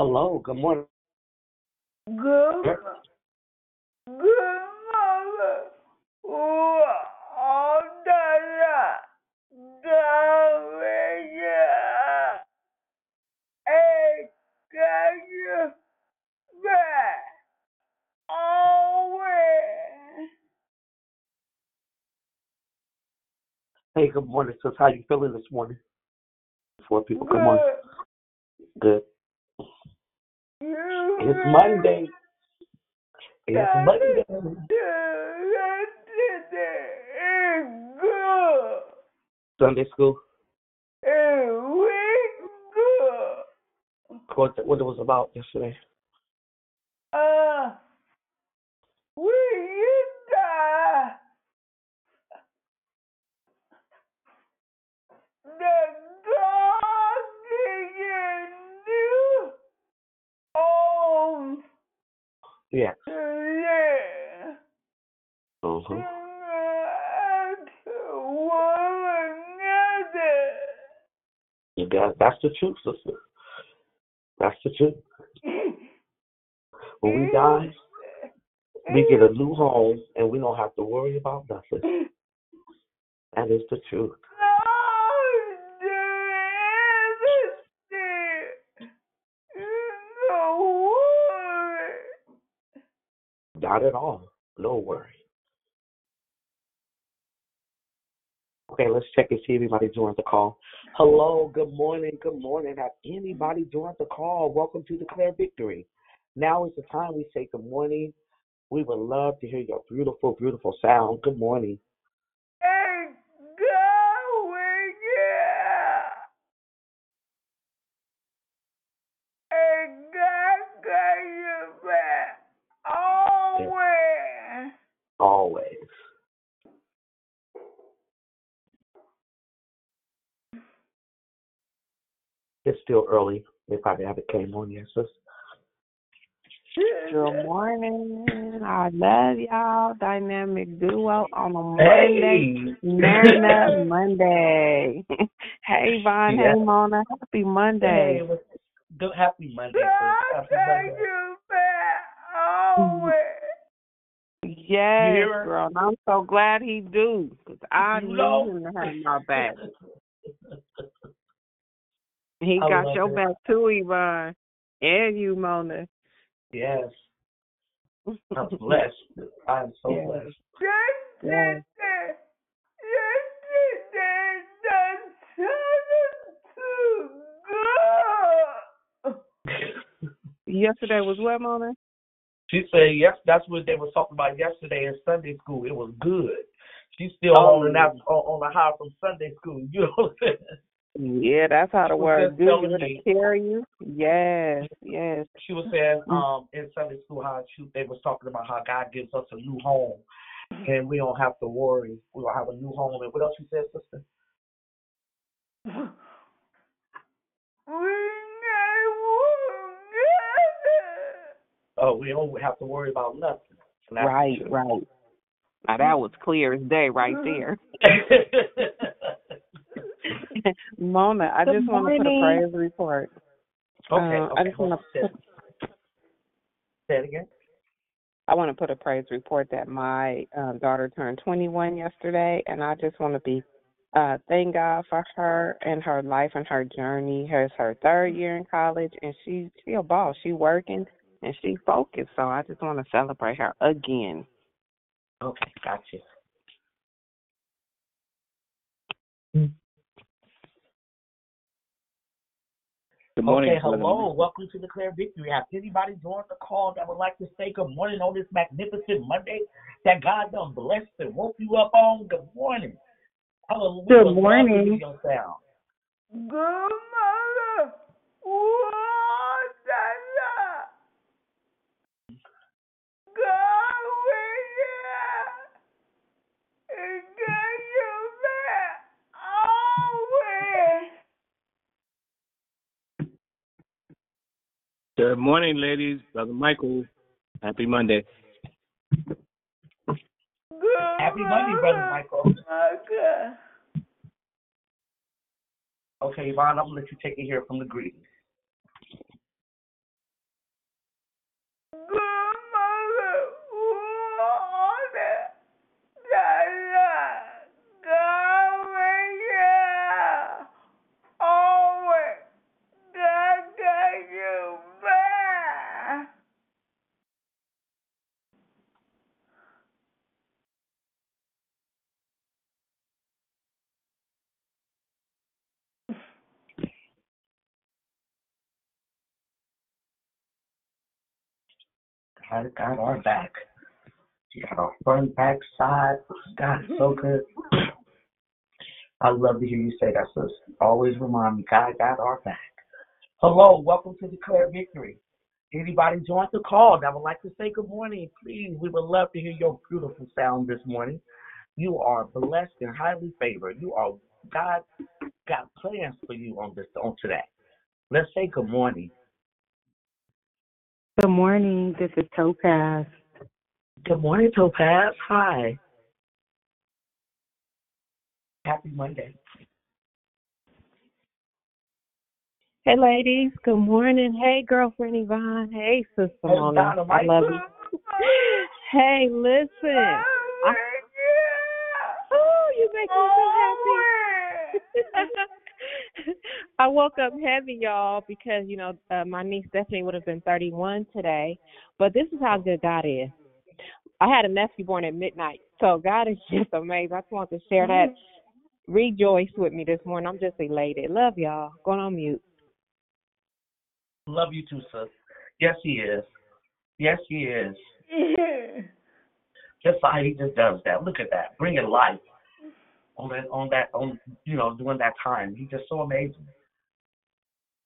Hello, good morning. Good, good morning. All the Daria and can you back always Hey, good morning, sis. How you feeling this morning? Before people come on. good. Good. It's Monday. It's Monday. Sunday school. What, what it was about yesterday. Uh, we die. The dog is new home. Yeah. Yeah. You got that's the truth, sister. That's the truth. When we die, we get a new home and we don't have to worry about nothing. That is the truth. Not at all. No worry. Okay, let's check and see if anybody joined the call. Hello, good morning, good morning. Have anybody joined the call? Welcome to Declare Victory. Now is the time we say good morning. We would love to hear your beautiful, beautiful sound. Good morning. It's still early. They probably haven't came on yet, sis. Good morning. I love y'all. Dynamic duo on a Monday. Marina Monday. hey, Vaughn. Yeah. Hey, Mona. Happy Monday. Hey, what's- good happy Monday, sis. Happy Monday. Yes, hear her? girl. And I'm so glad he do. Because I You need know? him to have my back. He I got your it. back too, Yvonne. And you, Mona. Yes. I'm blessed. I am so Yes. blessed. Yes. Yesterday was what, Mona? She said, yes, that's what they were talking about yesterday in Sunday school. It was good. She's still Oh. on, that, on, on the high from Sunday school. You know what I'm saying? Yeah, that's how the She word do you to carry you. Yes, yes. She was saying Mm. um, in Sunday school how she, they was talking about how God gives us a new home. And we don't have to worry. We will have a new home. And what else you said, sister? Oh, we don't have to worry about nothing. Right, right. Now that was clear as day right there. Mona, I Good just want to put a morning. praise report. okay, Uh, I just want to Say, say it again. I want to put a praise report that my um, daughter turned 21 yesterday, and I just want to be uh, thank God for her and her life and her journey. It's her third year in college, and she she a ball. She working and she focused. So I just want to celebrate her again. Okay, gotcha. Good morning, okay, brother. hello. Welcome to Declare Victory. Have anybody joined the call that would like to say good morning on this magnificent Monday that God done blessed and woke you up on? Good morning. Hallelujah. Good Love to morning. hear. Good mother. Good morning, ladies. Brother Michael. Happy Monday. Good Happy Monday, Brother Michael. Uh, okay. Okay, Yvonne, I'm gonna let you take it here from the greetings. Good morning. Dada. Gavin. Always. God got you back. God got our back. He got our front, back, side. God so mm-hmm. good. I love to hear you say that, sis. Always remind me, God got our back. Hello, welcome to Declare Victory. Anybody join the call that would like to say good morning, please. We would love to hear your beautiful sound this morning. You are blessed and highly favored. You are God got plans for you on this on today. Let's say good morning. Good morning. This is Topaz. Good morning, Topaz. Hi. Happy Monday. Hey, ladies. Good morning. Hey, girlfriend Yvonne. Hey, sister Hey, Mona. I love you. Hey, listen. I, oh, you make me so happy. Oh, I woke up heavy, y'all, because you know uh, my niece Stephanie would have been 31 today. But this is how good God is. I had a nephew born at midnight, so God is just amazing. I just want to share that. Rejoice with me this morning. I'm just elated. Love y'all. Going on mute. Love you too, sis. Yes, he is. Yes, he is. Just how he just does that. Look at that. Bringing life on that, on that, on, you know, during that time. He's just so amazing.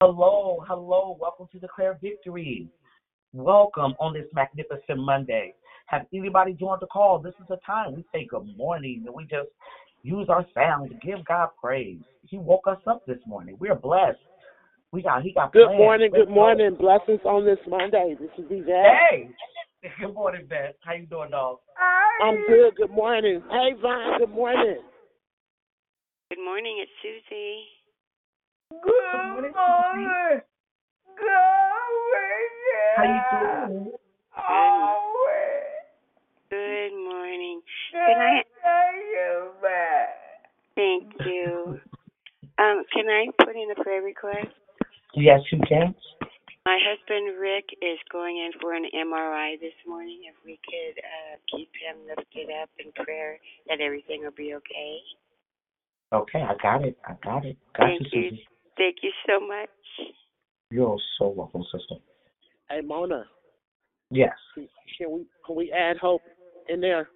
Hello, hello. Welcome to Declare Victory. Welcome on this magnificent Monday. Have anybody joined the call? This is the time we say good morning and we just use our sound to give God praise. He woke us up this morning. We are blessed. We got, he got Good plans. morning, Let's good go. morning. Blessings on this Monday. This is Yvette. Hey, good morning, Beth. How you doing, dog? I'm good. Good morning. Hey, Vaughn. Good morning. Good morning, it's Susie. Good morning. Good morning. How you doing? Always. Good morning. Can I got you back. thank you? Um, can I put in a prayer request? Yes, you can. My husband Rick is going in for an MRI this morning. If we could uh, keep him lifted up in prayer that everything will be okay. Okay, I got it. I got it. Got Thank you, you. Thank you so much. You're so welcome, sister. Hey, Mona. Yes. Can we can we add hope in there?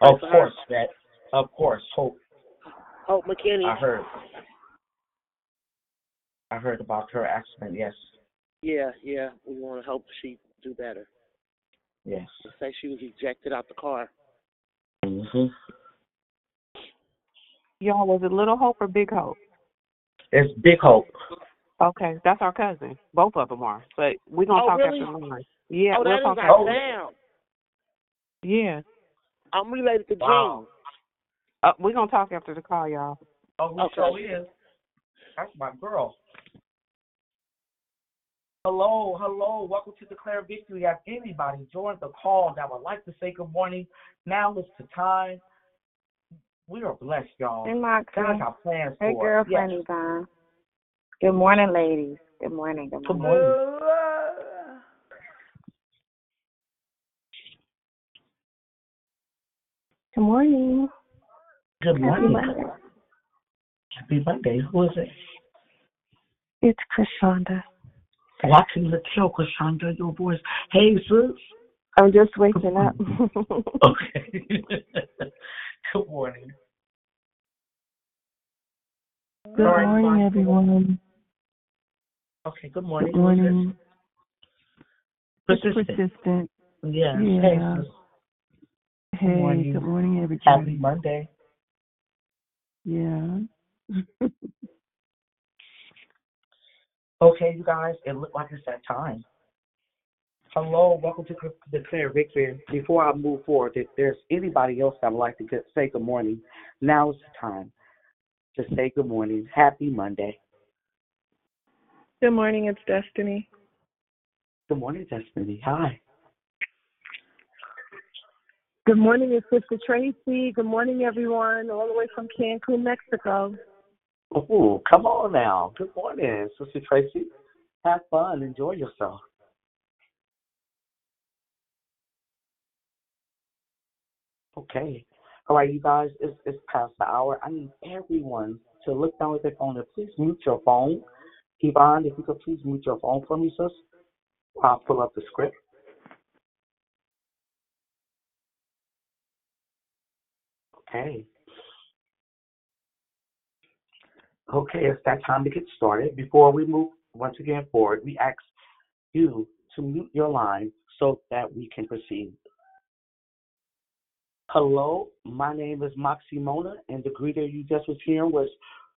Of for her. course, that. Of course. Hope. Hope McKinney. I heard. I heard about her accident. Yes. Yeah, yeah. We want to hope she do better. Yes. They say she was ejected out the car. hmm Y'all, was it Little Hope or Big Hope? It's big hope. Okay, that's our cousin. Both of them are. But we're going to Oh, talk really? after the line. Yeah, oh, we'll that is talk our after. damn. Yeah. I'm related to Jean. Wow. Uh, we're going to talk after the call, y'all. Oh, we Okay. sure is. That's my girl. Hello, hello. Welcome to Declare Victory. Have anybody joined the call that would like to say good morning? Now is the time. We are blessed, y'all. Hey, Moxie. God got plans Hey, for us. girlfriend Yes. Yvonne. Good morning, ladies. Good morning. Good morning. Good morning. morning. Good morning. Happy. Monday. Happy Monday. Who is it? It's Krishanda. Watching the show, Cassandra, your voice. Hey, sis. I'm just waking up. Okay. Good morning. Good morning, everyone. Okay, good morning. Good Who is this? morning. Persistent. persistent. Yes. Yeah. Hey. Hey, morning. good morning, Happy everybody. Monday. Yeah. Okay, you guys, it looked like it's that time. Hello, welcome to Declare Victory. Before I move forward, if there's anybody else that would like to get, say good morning, now is the time to say good morning. Happy Monday. Good morning, it's Destiny. Good morning, Destiny. Hi. Good morning, it's Sister Tracy. Good morning, everyone, all the way from Cancun, Mexico. Oh, come on now. Good morning, Sister Tracy. Have fun. Enjoy yourself. Okay. All right, you guys, it's, it's past the hour. I need everyone to look down at their phone and please mute your phone. Yvonne, if you could please mute your phone for me, sis. I'll pull up the script. Okay. Okay, it's that time to get started. Before we move once again forward, we ask you to mute your line so that we can proceed. Hello, my name is Moxie Mona, and the greeter you just was hearing was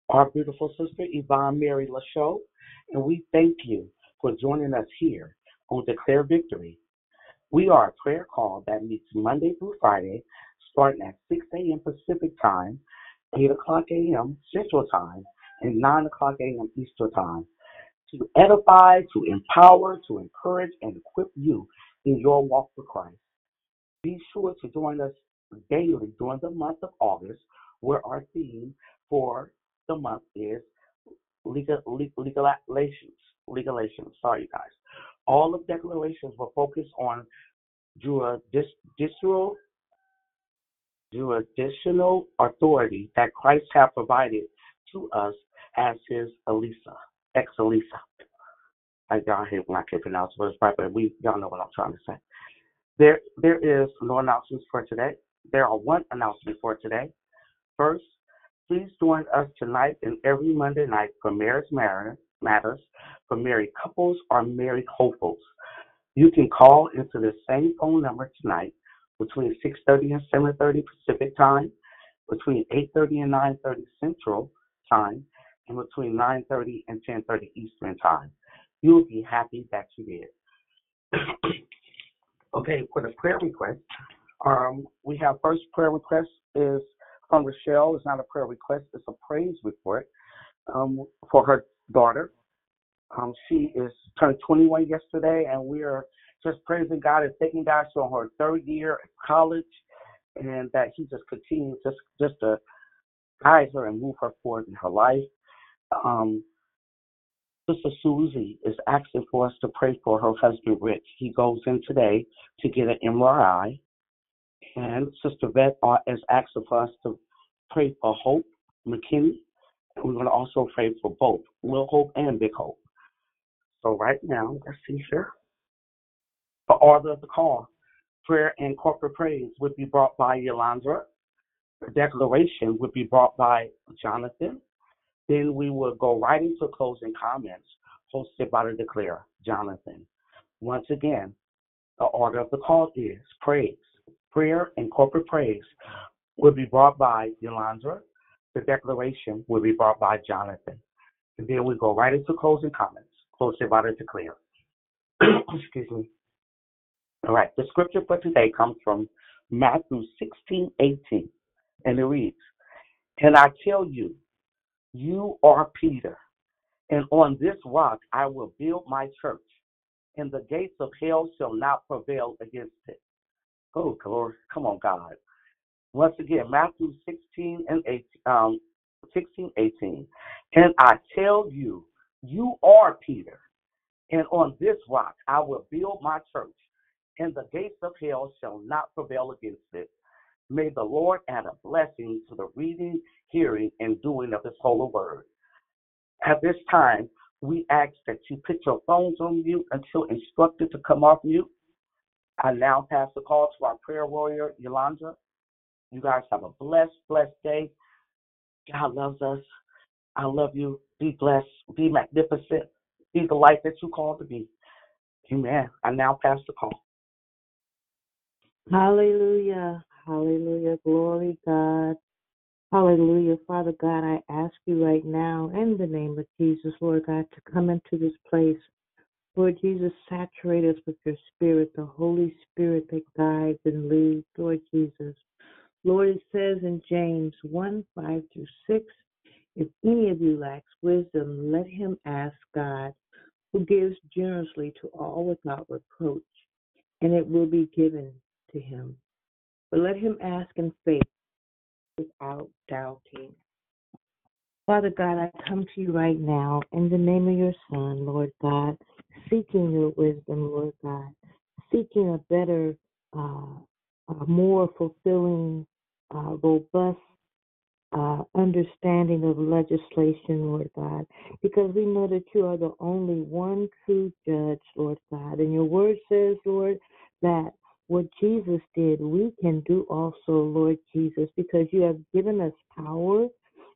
our beautiful sister Yvonne Mary Lachaux, and we thank you for joining us here on Declare Victory. We are a prayer call that meets Monday through Friday, starting at 6 a.m. Pacific Time, 8 o'clock a.m. Central Time, and 9 o'clock a.m. Eastern Time, to edify, to empower, to encourage, and equip you in your walk with Christ. Be sure to join us daily during the month of August, where our theme for the month is legal, legal, legalations. Sorry, guys. All of declarations will focus on judicial jurisdictional authority that Christ has provided to us as his Elisa, ex Elisa. I y'all hate when I can't pronounce words right, but we y'all know what I'm trying to say. There there is no announcements for today. There are one announcement for today. First, please join us tonight and every Monday night for Marriage Matters for married couples or married hopefuls. You can call into the same phone number tonight between 6:30 and 7:30 Pacific Time, between 8:30 and 9:30 Central Time, and between 9:30 and 10:30 Eastern Time. You'll be happy that you did. okay, for the prayer request, um, we have first prayer request is from Rochelle. It's not a prayer request; it's a praise report um, for her daughter. Um, she is turned 21 yesterday, and we are just praising God and thanking God for her third year at college, and that He just continues just just to guide her and move her forward in her life. Um, Sister Susie is asking for us to pray for her husband Rich. He goes in today to get an MRI, and Sister Vet is asking for us to pray for Hope McKinney. And we're going to also pray for both Little Hope and Big Hope. So right now, let's see here. The order of the call, prayer and corporate praise would be brought by Yolandra. The declaration would be brought by Jonathan. Then we will go right into closing comments hosted by the declare, Jonathan. Once again, the order of the call is praise. Prayer and corporate praise will be brought by Yolandra. The declaration will be brought by Jonathan. And then we go right into closing comments hosted by to clear. Excuse me. All right, the scripture for today comes from Matthew 16, 18, and it reads, And I tell you, you are Peter, and on this rock I will build my church, and the gates of hell shall not prevail against it. Oh, glory. Come on, God. Once again, Matthew 16 and 18, um, 16, 18. And I tell you, you are Peter, and on this rock I will build my church, and the gates of hell shall not prevail against it. May the Lord add a blessing to the reading, hearing, and doing of His holy word. At this time, we ask that you put your phones on mute until instructed to come off mute. I now pass the call to our prayer warrior, Yolanda. You guys have a blessed, blessed day. God loves us. I love you. Be blessed. Be magnificent. Be the light that you called to be. Amen. I now pass the call. Hallelujah. Hallelujah. Glory, God. Hallelujah. Father God, I ask you right now, in the name of Jesus, Lord God, to come into this place. Lord Jesus, saturate us with your spirit, the Holy Spirit that guides and leads, Lord Jesus. Lord, it says in James 1 5 through 6, if any of you lacks wisdom, let him ask God, who gives generously to all without reproach, and it will be given to him. But let him ask in faith without doubting. Father God, I come to you right now in the name of your Son, Lord God, seeking your wisdom, Lord God, seeking a better, uh, a more fulfilling, uh, robust uh, understanding of legislation, Lord God, because we know that you are the only one true judge, Lord God. And your word says, Lord, that what Jesus did, we can do also, Lord Jesus, because you have given us power,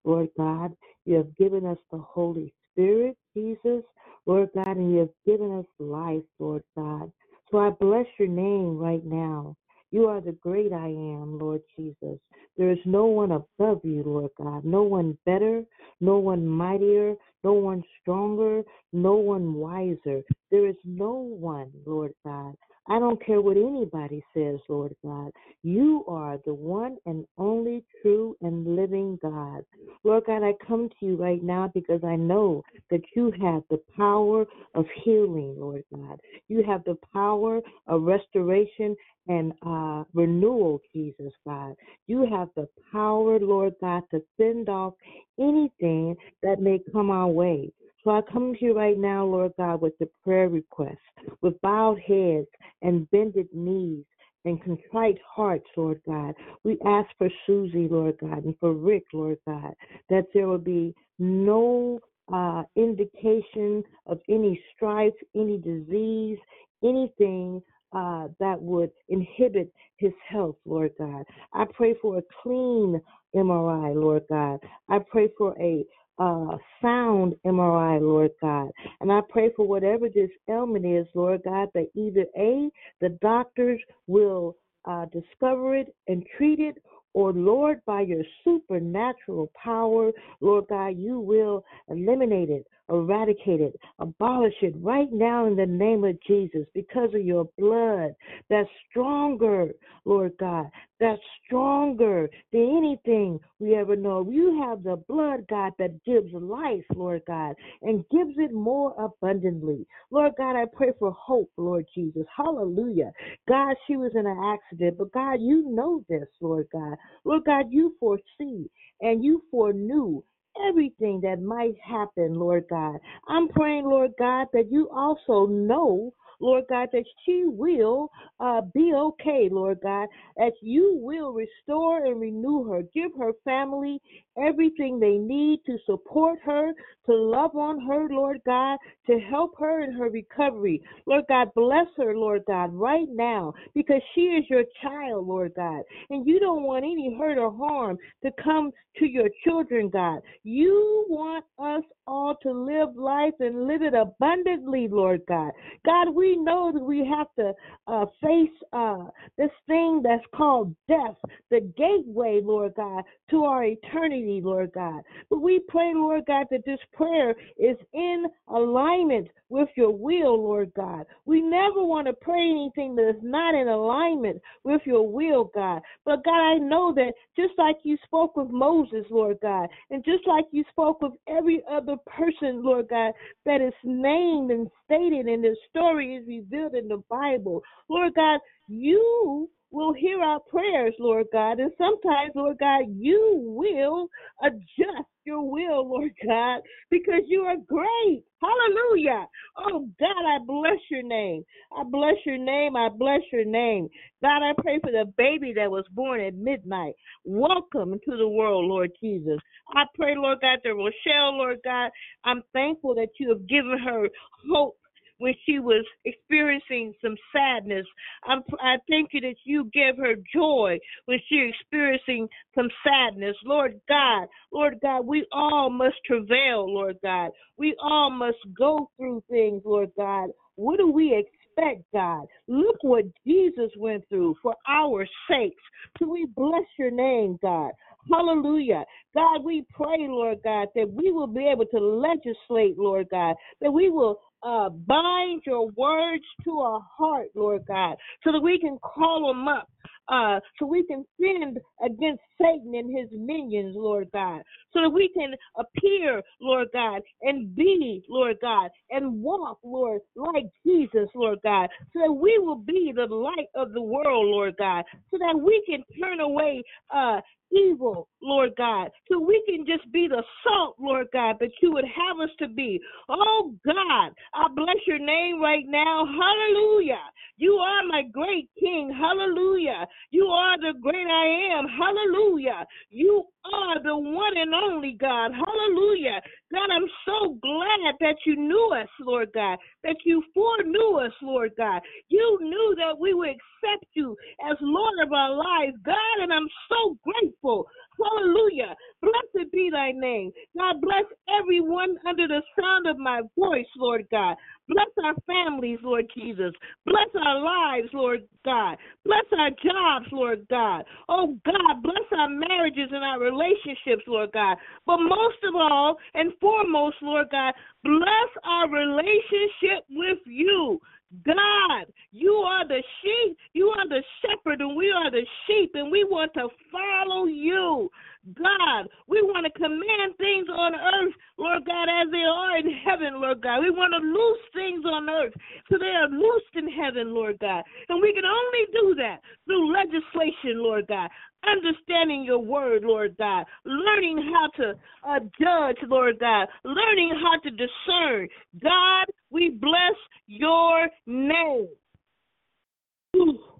Lord God. You have given us the Holy Spirit, Jesus, Lord God, and you have given us life, Lord God. So I bless your name right now. You are the great I am, Lord Jesus. There is no one above you, Lord God. No one better, no one mightier, no one stronger, no one wiser. There is no one, Lord God. I don't care what anybody says, Lord God. You are the one and only true and living God. Lord God, I come to you right now because I know that you have the power of healing, Lord God. You have the power of restoration and uh, renewal, Jesus God. You have the power, Lord God, to fend off anything that may come our way. So I come to you right now, Lord God, with the prayer request, with bowed heads and bended knees and contrite hearts, Lord God. We ask for Susie, Lord God, and for Rick, Lord God, that there will be no uh, indication of any strife, any disease, anything uh, that would inhibit his health, Lord God. I pray for a clean MRI, Lord God. I pray for a uh, sound MRI, Lord God. And I pray for whatever this ailment is, Lord God, that either A, the doctors will uh, discover it and treat it, or Lord, by your supernatural power, Lord God, you will eliminate it, eradicate it, abolish it right now in the name of Jesus because of your blood that's stronger, Lord God, that's stronger than anything we ever know. You have the blood, God, that gives life, Lord God, and gives it more abundantly. Lord God, I pray for hope, Lord Jesus. Hallelujah. God, she was in an accident, but God, you know this, Lord God. Lord God, you foresee and you foreknew everything that might happen, Lord God. I'm praying, Lord God, that you also know, Lord God, that she will uh, be okay, Lord God, that you will restore and renew her. Give her family everything they need to support her, to love on her, Lord God, to help her in her recovery. Lord God, bless her, Lord God, right now, because she is your child, Lord God, and you don't want any hurt or harm to come to your children, God. You want us all to live life and live it abundantly, Lord God. God, we know that we have to uh, face uh, this thing that's called death, the gateway, Lord God, to our eternity, Lord God. But we pray, Lord God, that this prayer is in alignment with your will, Lord God. We never want to pray anything that is not in alignment with your will, God. But God, I know that just like you spoke with Moses, Lord God, and just like you spoke with every other person, Lord God, that is named and stated in the story is revealed in the Bible, Lord God, you will hear our prayers, Lord God. And sometimes, Lord God, you will adjust your will, Lord God, because you are great. Hallelujah. Oh, God, I bless your name. I bless your name. I bless your name. God, I pray for the baby that was born at midnight. Welcome to the world, Lord Jesus. I pray, Lord God, that Rochelle, Lord God, I'm thankful that you have given her hope when she was experiencing some sadness. I'm, I thank you that you gave her joy when she experiencing some sadness. Lord God, Lord God, we all must travail, Lord God. We all must go through things, Lord God. What do we expect, God? Look what Jesus went through for our sakes. So we bless your name, God. Hallelujah. God, we pray, Lord God, that we will be able to legislate, Lord God, that we will uh, bind your words to our heart, Lord God, so that we can call them up, uh, so we can sin against Satan and his minions, Lord God, so that we can appear, Lord God, and be, Lord God, and walk, Lord, like Jesus, Lord God, so that we will be the light of the world, Lord God, so that we can turn away uh, evil, Lord God, so we can just be the salt, Lord God, that you would have us to be. Oh God, I bless your name right now. Hallelujah. You are my great King. Hallelujah. You are the great I am. Hallelujah. You are the one and only God. Hallelujah. God, I'm so glad that you knew us, Lord God, that you foreknew us, Lord God. You knew that we would accept you as Lord of our lives, God, and I'm so grateful. Hallelujah. Blessed be thy name. God, bless everyone under the sound of my voice, Lord God. Bless our families, Lord Jesus. Bless our lives, Lord God. Bless our jobs, Lord God. Oh God, bless our marriages and our relationships, Lord God. But most of all and foremost, Lord God, bless our relationship with you. God, you are the sheep, you are the shepherd, and we are the sheep, and we want to follow you. God, we want to command things on earth, Lord God, as they are in heaven, Lord God. We want to loose things on earth so they are loosed in heaven, Lord God. And we can only do that through legislation, Lord God. Understanding your word, Lord God. Learning how to uh, judge, Lord God. Learning how to discern. God, we bless your name. Ooh.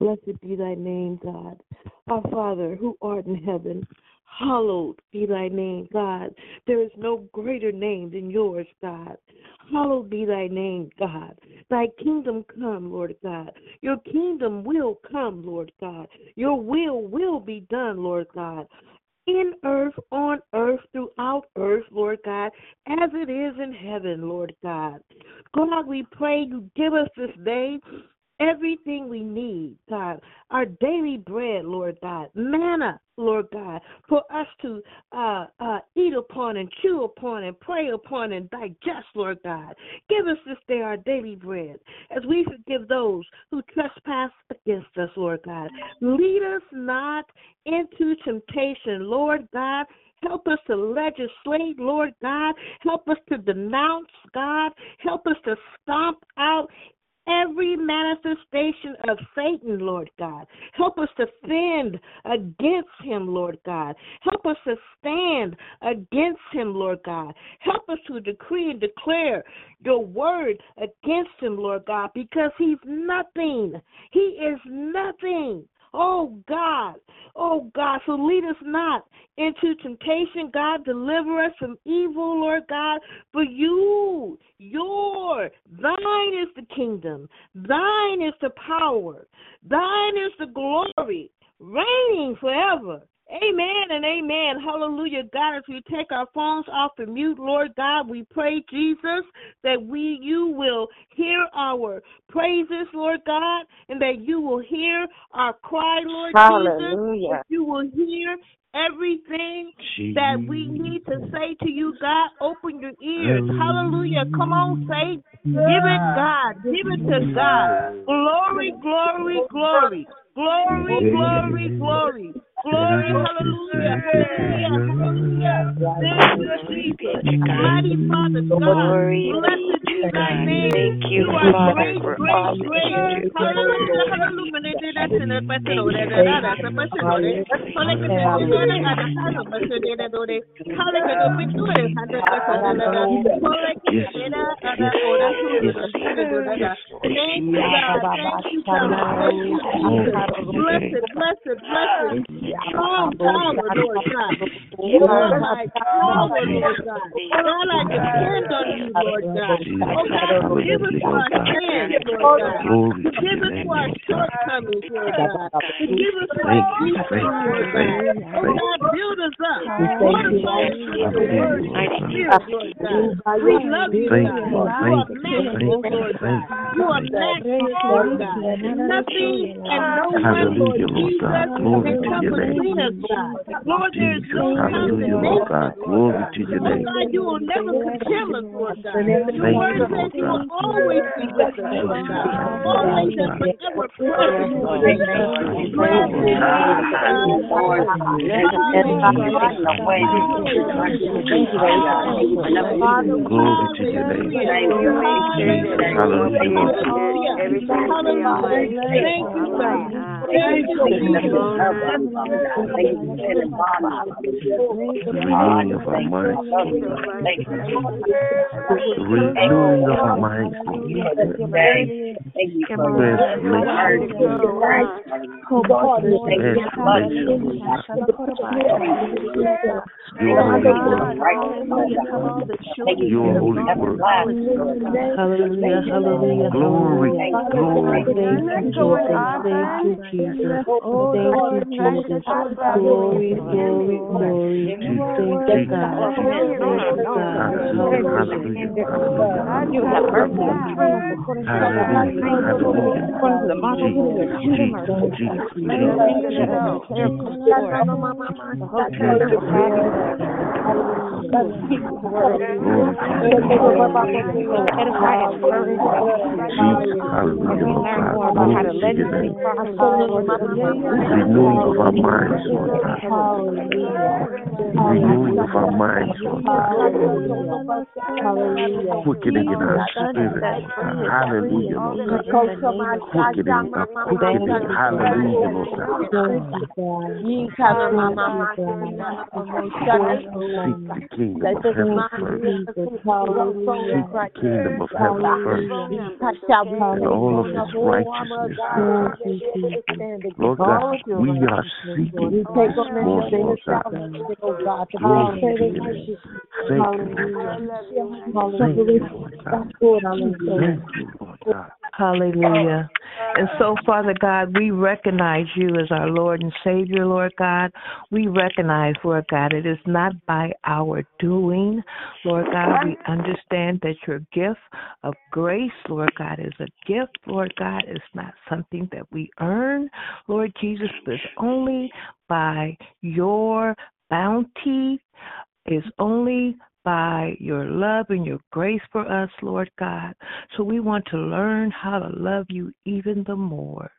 Blessed be thy name, God. Our Father, who art in heaven, hallowed be thy name, God. There is no greater name than yours, God. Hallowed be thy name, God. Thy kingdom come, Lord God. Your kingdom will come, Lord God. Your will will be done, Lord God. In earth, on earth, throughout earth, Lord God, as it is in heaven, Lord God. God, we pray you give us this day everything we need, God, our daily bread, Lord God, manna, Lord God, for us to uh, uh, eat upon and chew upon and pray upon and digest, Lord God. Give us this day our daily bread as we forgive those who trespass against us, Lord God. Lead us not into temptation, Lord God. Help us to legislate, Lord God. Help us to denounce, God. Help us to stomp out every manifestation of Satan, Lord God. Help us to fend against him, Lord God. Help us to stand against him, Lord God. Help us to decree and declare your word against him, Lord God, because he's nothing. He is nothing. Oh God, oh God, so lead us not into temptation, God. Deliver us from evil, Lord God. For you, your, thine is the kingdom, thine is the power, thine is the glory, reigning forever. Amen and amen. Hallelujah. God, as we take our phones off the mute, Lord God, we pray, Jesus, that we you will hear our praises, Lord God, and that you will hear our cry, Lord Hallelujah. Jesus. That you will hear everything that we need to say to you, God. Open your ears. Hallelujah. Come on, say, give it, God. Give it to God. Glory, glory, glory. Glory, glory, glory. Glory, hallelujah, hallelujah, hallelujah. Thank you, Jesus. Mighty Father God, Glory blessed be God. Thank you, You Father, great, for all that you do. Hallelujah, hallelujah. That's in the Thank you. Blessed, blessed, blessed. Power, Lord God. My power, Lord God. I depend on Lord God. Oh God, forgive us for our sins, Lord God. Forgive us for our shortcomings, Lord God. Forgive us for our grief, Lord God. Oh God, build us up. Fortify us with your word and spirit, Lord God. We love you, God. You are magnificent, Lord God. You are matchless, Lord God. Nothing and no one, Lord Hallelujah, Lord Jesus, God. Glory can to come your name. between us, God. Lord, there is Jesus, no hallelujah, Lord God. condemnation. Glory to your Lord name. God, you will never condemn us, Lord God. Thank Your you, word Lord says you will God. always be with us, Lord God. Always and forever present, Lord Jesus, God. thank you, Bless Lord your God. name, God. Glory to your name. Jesus, hallelujah, Hallelujah. Thank you, God. Renewing of our minds, renewing of our minds. Your holy word. Hallelujah, hallelujah, Glory, glory. Thank you, Jesus. Thank you, Jesus. Thank you, Jesus. Glory, glory, glory. Thank you, God. Thank you, God. Hallelujah, Hallelujah. hallelujah, hallelujah. Hallelujah, hallelujah. Jesus, Jesus, Jesus, Jesus. Thank you, Glory to your name. Jesus, hallelujah, Lord God. Glory to your name. The renewing of our minds, Lord God. Renewing of our minds, Lord God. Quickening in our spirit. Hallelujah, Lord God. Quickening, quickening. Hallelujah, Lord God. Seek kingdom of heaven first. Seek the kingdom of heaven first. And all of its righteousness, Lord God. Lord God, we are seeking this morning, Lord God. Glory to your name. Thank you, Lord God. Thank you, Lord God. Thank you, Lord God. Hallelujah. Oh, and so, Father God, we recognize you as our Lord and Savior, Lord God. We recognize, Lord God, it is not by our doing, Lord God. We understand that your gift of grace, Lord God, is a gift, Lord God. It's not something that we earn, Lord Jesus, but it's only by your bounty, is only by your love and your grace for us, Lord God. So we want to learn how to love you even the more,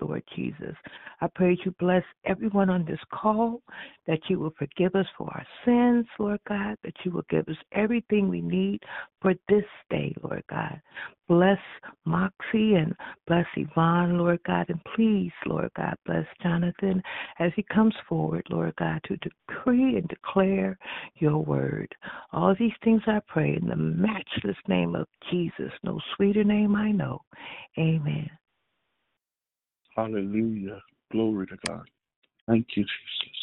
Lord Jesus. I pray you bless everyone on this call, that you will forgive us for our sins, Lord God, that you will give us everything we need for this day, Lord God. Bless Moxie and bless Yvonne, Lord God, and please, Lord God, bless Jonathan as he comes forward, Lord God, to decree and declare your word. All these things I pray in the matchless name of Jesus, no sweeter name I know. Amen. Hallelujah. Glory to God. Thank you, Jesus.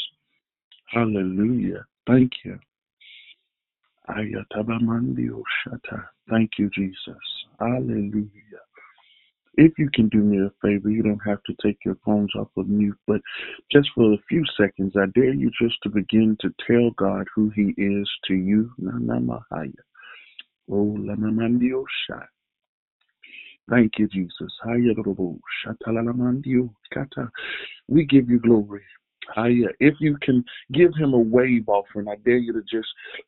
Hallelujah. Thank you. Thank you, Jesus. Hallelujah. If you can do me a favor, you don't have to take your phones off of mute, but just for a few seconds, I dare you just to begin to tell God who He is to you. Na na mahaya. Oh, lamamandio oh, shat. Thank you, Jesus. Shatalalamandio oh, kata. We give you glory. If you can give him a wave offering, I dare you to just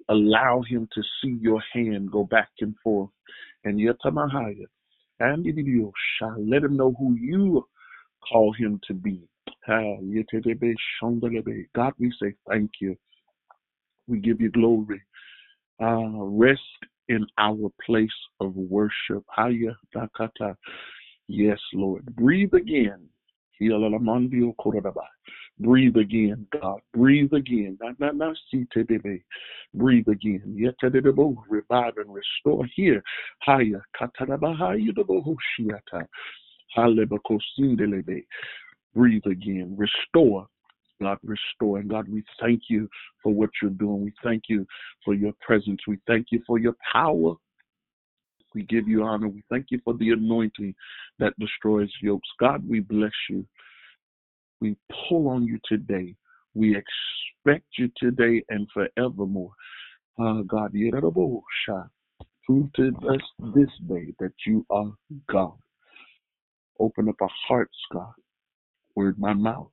allow him to see your hand go back and forth. And yatamahaya. And shall let him know who you call him to be. Yetedebe shondelebe. God, we say thank you. We give you glory. Uh, rest in our place of worship. Yes, Lord. Breathe again. Breathe again, God. Breathe again. Na, na, si, te, de. Breathe again. Yetedebo. Revive and restore here. Haya kataraba haya debo hoshiata. Halebako sindelebe. Breathe again. Restore. God, restore. And God, we thank you for what you're doing. We thank you for your presence. We thank you for your power. We give you honor. We thank you for the anointing that destroys yokes. God, we bless you. We pull on you today. We expect you today and forevermore. Uh, God, Prove to us this day that you are God. Open up our hearts, God. Word my mouth.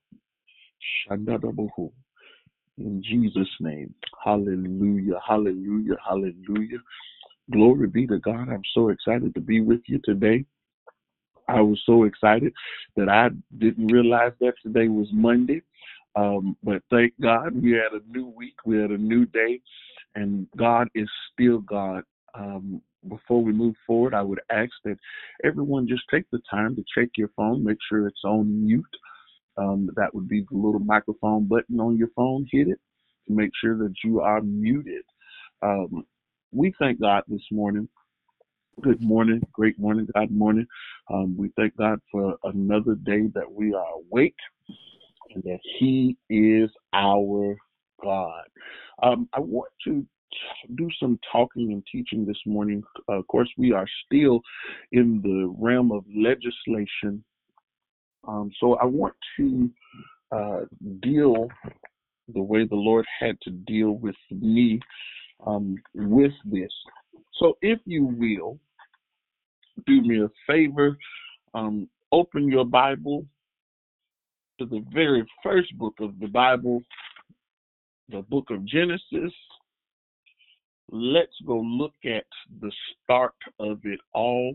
In Jesus' name. Hallelujah. Hallelujah. Hallelujah. Glory be to God. I'm so excited to be with you today. I was so excited that I didn't realize that today was Monday. Um, but thank God we had a new week, we had a new day, and God is still God. Um, before we move forward, I would ask that everyone just take the time to check your phone, make sure it's on mute. Um, that would be the little microphone button on your phone. Hit it to make sure that you are muted. Um, we thank God this morning. Good morning, great morning, God morning. Um, we thank God for another day that we are awake and that He is our God. Um, I want to do some talking and teaching this morning. Uh, of course, we are still in the realm of legislation. Um, so I want to uh, deal the way the Lord had to deal with me um, with this. So, if you will, do me a favor, um, open your Bible to the very first book of the Bible, the book of Genesis. Let's go look at the start of it all.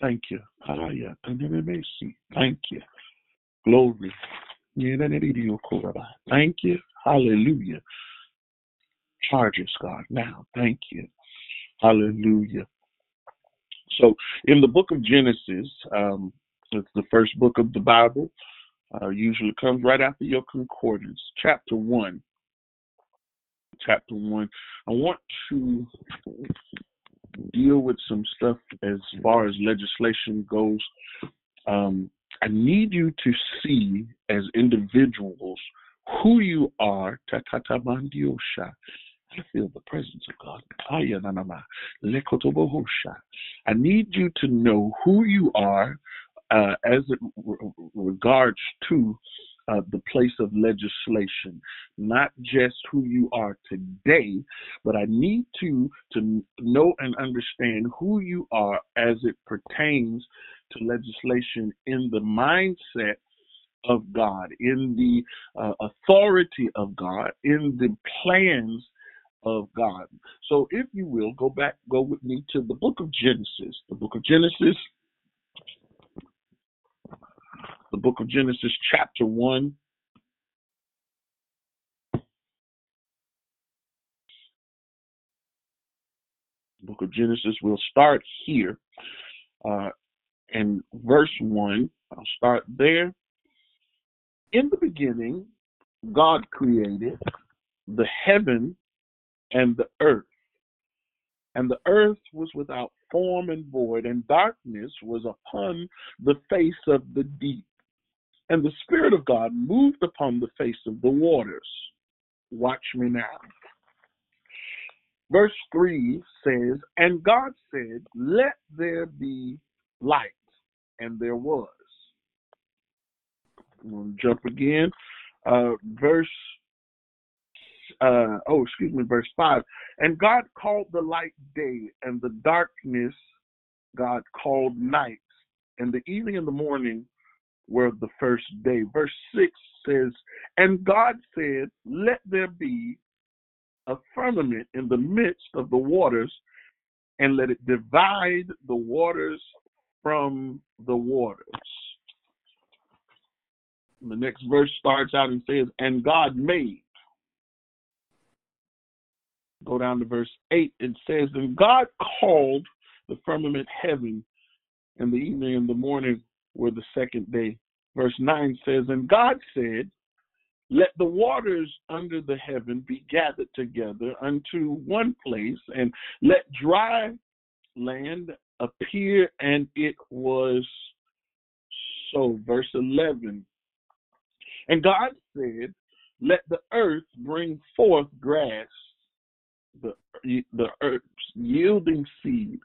Thank you. Thank you. Glory. Thank you. Hallelujah. Charge us, God, now. Thank you. Hallelujah. So, in the book of Genesis, um, it's the first book of the Bible. Uh, usually comes right after your concordance, chapter one. Chapter one. I want to deal with some stuff as far as legislation goes. Um, I need you to see as individuals who you are. I feel the presence of God. I need you to know who you are uh, as it regards to uh, the place of legislation, not just who you are today, but I need to to know and understand who you are as it pertains to legislation in the mindset of God, in the uh, authority of God, in the plans of God. So, if you will, go back, go with me to the book of Genesis. The book of Genesis, the book of Genesis, chapter 1. The book of Genesis, we'll start here. Uh, in verse 1, I'll start there. In the beginning, God created the heaven and the earth. And the earth was without form and void, and darkness was upon the face of the deep. And the Spirit of God moved upon the face of the waters. Watch me now. Verse 3 says, And God said, Let there be light, and there was. I'm going to jump again. Uh, verse uh, oh, excuse me, verse 5. And God called the light day, and the darkness God called night, and the evening and the morning were the first day. Verse 6 says, And God said, Let there be a firmament in the midst of the waters, and let it divide the waters from the waters. The next verse starts out and says, And God made go down to verse 8, it says, And God called the firmament heaven, and the evening and the morning were the second day. Verse 9 says, And God said, Let the waters under the heaven be gathered together unto one place, and let dry land appear, and it was so. Verse 11, And God said, Let the earth bring forth grass the the earth yielding seed,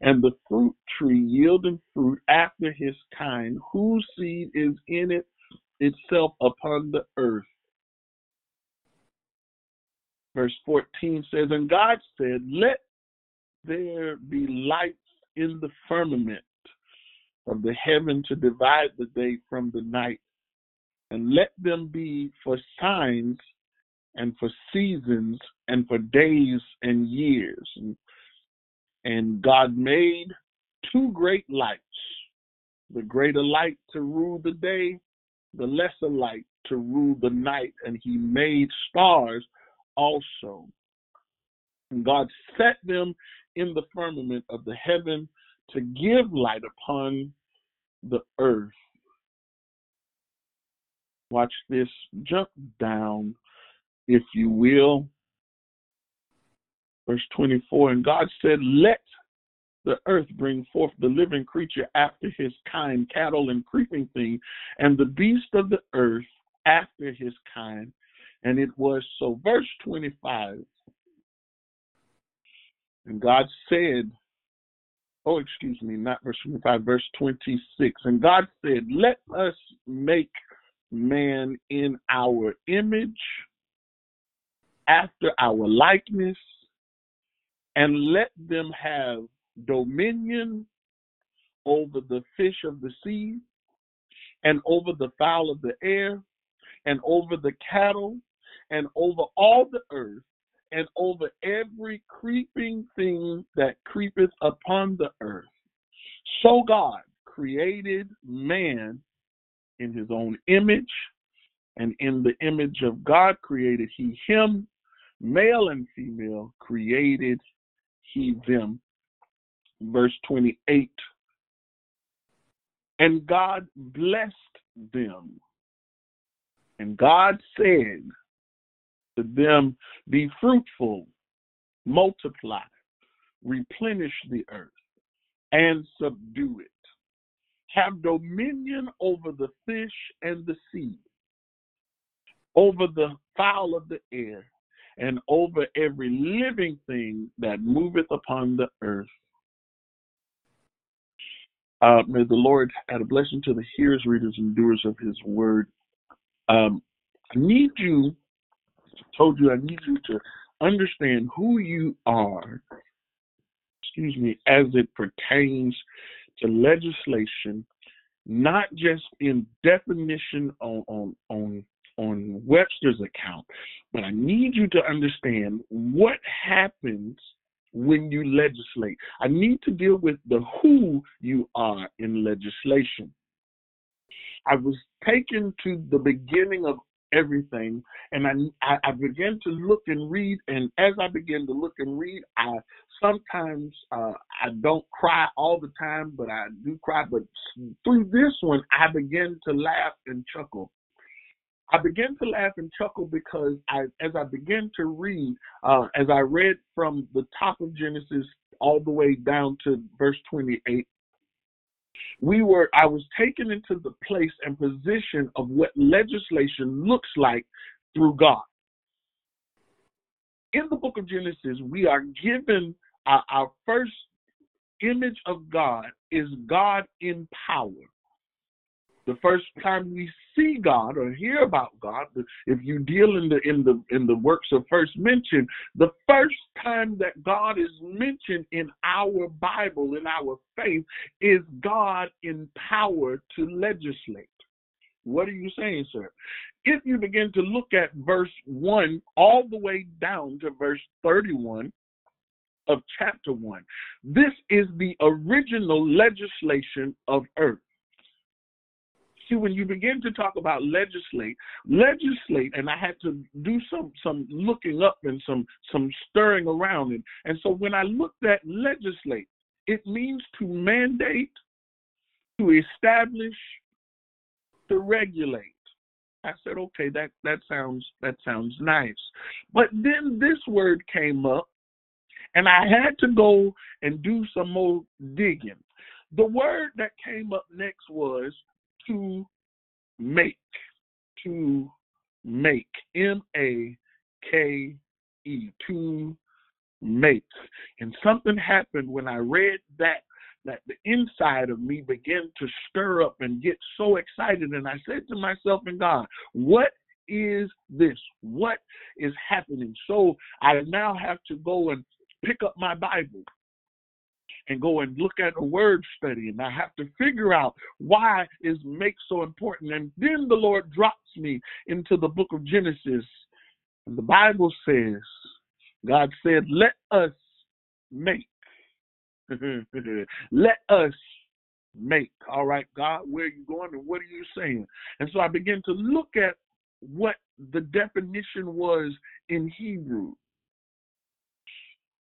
and the fruit tree yielding fruit after his kind, whose seed is in it itself upon the earth. Verse 14 says, And God said, Let there be lights in the firmament of the heaven to divide the day from the night, and let them be for signs and for seasons and for days and years. And, and God made two great lights the greater light to rule the day, the lesser light to rule the night. And He made stars also. And God set them in the firmament of the heaven to give light upon the earth. Watch this. Jump down, if you will. Verse 24 And God said, Let the earth bring forth the living creature after his kind, cattle and creeping thing, and the beast of the earth after his kind. And it was so. Verse 25 And God said, Oh, excuse me, not verse 25, verse 26. And God said, Let us make man in our image, after our likeness, and let them have dominion over the fish of the sea, and over the fowl of the air, and over the cattle, and over all the earth, and over every creeping thing that creepeth upon the earth. So God created man in his own image, and in the image of God created he him, male and female created he them. Verse 28 And God blessed them. And God said to them, Be fruitful, multiply, replenish the earth, and subdue it. Have dominion over the fish and the sea, over the fowl of the air, and over every living thing that moveth upon the earth. Uh, may the Lord add a blessing to the hearers, readers, and doers of his word. Um, I need you, told you, I need you to understand who you are, excuse me, as it pertains to legislation, not just in definition on, on, on on Webster's account, but I need you to understand what happens when you legislate. I need to deal with the who you are in legislation. I was taken to the beginning of everything and I, I began to look and read and as I began to look and read I sometimes uh, I don't cry all the time but I do cry but through this one I began to laugh and chuckle I began to laugh and chuckle because I, as I began to read, uh, as I read from the top of Genesis all the way down to verse 28, we were, I was taken into the place and position of what legislation looks like through God. In the book of Genesis, we are given our, our first image of God is God in power the first time we see God or hear about God, if you deal in the in the in the works of first mention, the first time that God is mentioned in our Bible, in our faith, is God in power to legislate. What are you saying, sir? If you begin to look at verse 1 all the way down to verse 31 of chapter 1, this is the original legislation of earth when you begin to talk about legislate, legislate, and I had to do some some looking up and some some stirring around and and so when I looked at legislate, it means to mandate, to establish, to regulate. I said, okay, that that sounds that sounds nice. But then this word came up, and I had to go and do some more digging. The word that came up next was to make, to make, M A K E, to make. And something happened when I read that that the inside of me began to stir up and get so excited and I said to myself and God, what is this? What is happening? So I now have to go and pick up my Bible and go and look at a word study and I have to figure out why is make so important. And then the Lord drops me into the book of Genesis. And the Bible says, God said, let us make. let us make. All right, God, where are you going and what are you saying? And so I began to look at what the definition was in Hebrew.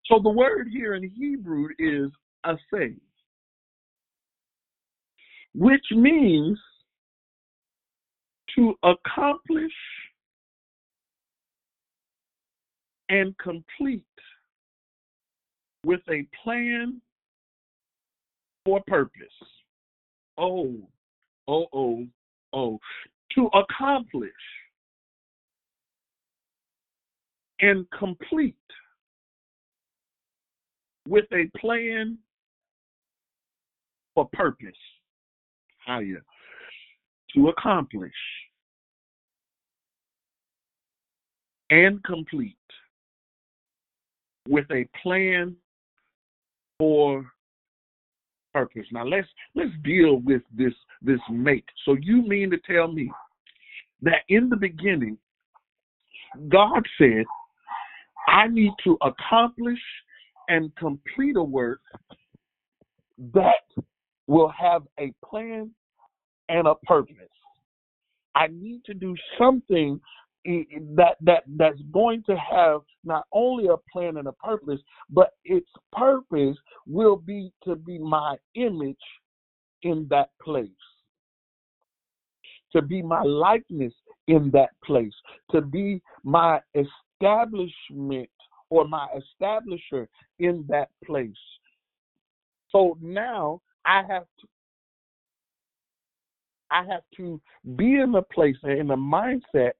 So the word here in Hebrew is asay, which means to accomplish and complete with a plan or purpose. Oh, oh, oh, oh. To accomplish and complete with a plan for purpose. Higher. To accomplish and complete with a plan for purpose. Now let's let's deal with this this make. So you mean to tell me that in the beginning God said I need to accomplish and complete a work that will have a plan and a purpose. I need to do something that that that's going to have not only a plan and a purpose, but its purpose will be to be my image in that place, to be my likeness in that place, to be my establishment or my establisher in that place. So now I have to I have to be in a place and in a mindset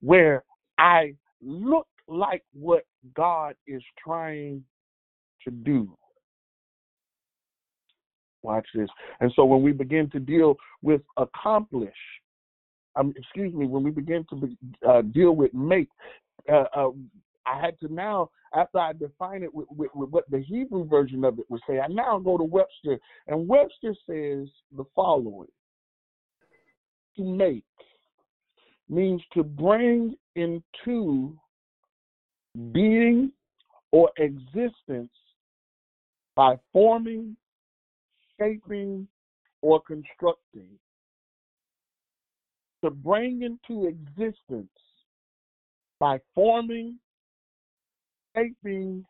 where I look like what God is trying to do. Watch this. And so when we begin to deal with accomplish, um, excuse me, when we begin to be, uh, deal with make, uh, uh, I had to now, after I define it with, with, with, what the Hebrew version of it would say, I now go to Webster, and Webster says the following to make means to bring into being or existence by forming, shaping, or constructing. To bring into existence by forming, shaping,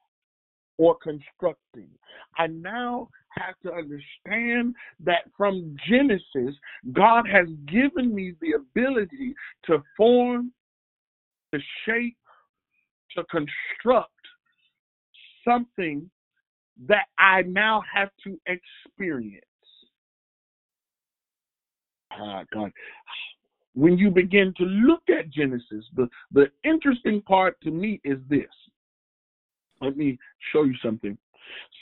or constructing. I now have to understand that from Genesis, God has given me the ability to form, to shape, to construct something that I now have to experience. Ah, God. When you begin to look at Genesis, the, the interesting part to me is this. Let me show you something.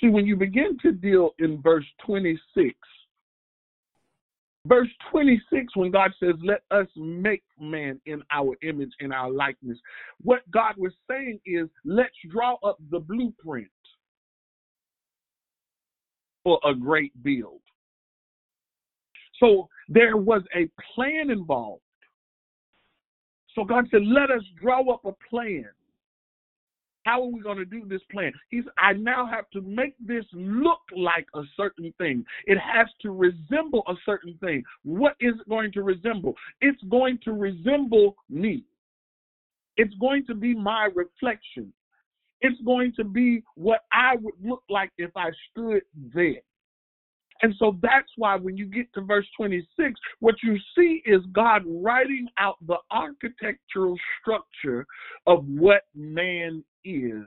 See, when you begin to deal in verse 26, verse 26, when God says, Let us make man in our image, in our likeness, what God was saying is, Let's draw up the blueprint for a great build. So there was a plan involved. So God said, Let us draw up a plan how are we going to do this plan? He's I now have to make this look like a certain thing. It has to resemble a certain thing. What is it going to resemble? It's going to resemble me. It's going to be my reflection. It's going to be what I would look like if I stood there. And so that's why when you get to verse 26, what you see is God writing out the architectural structure of what man is.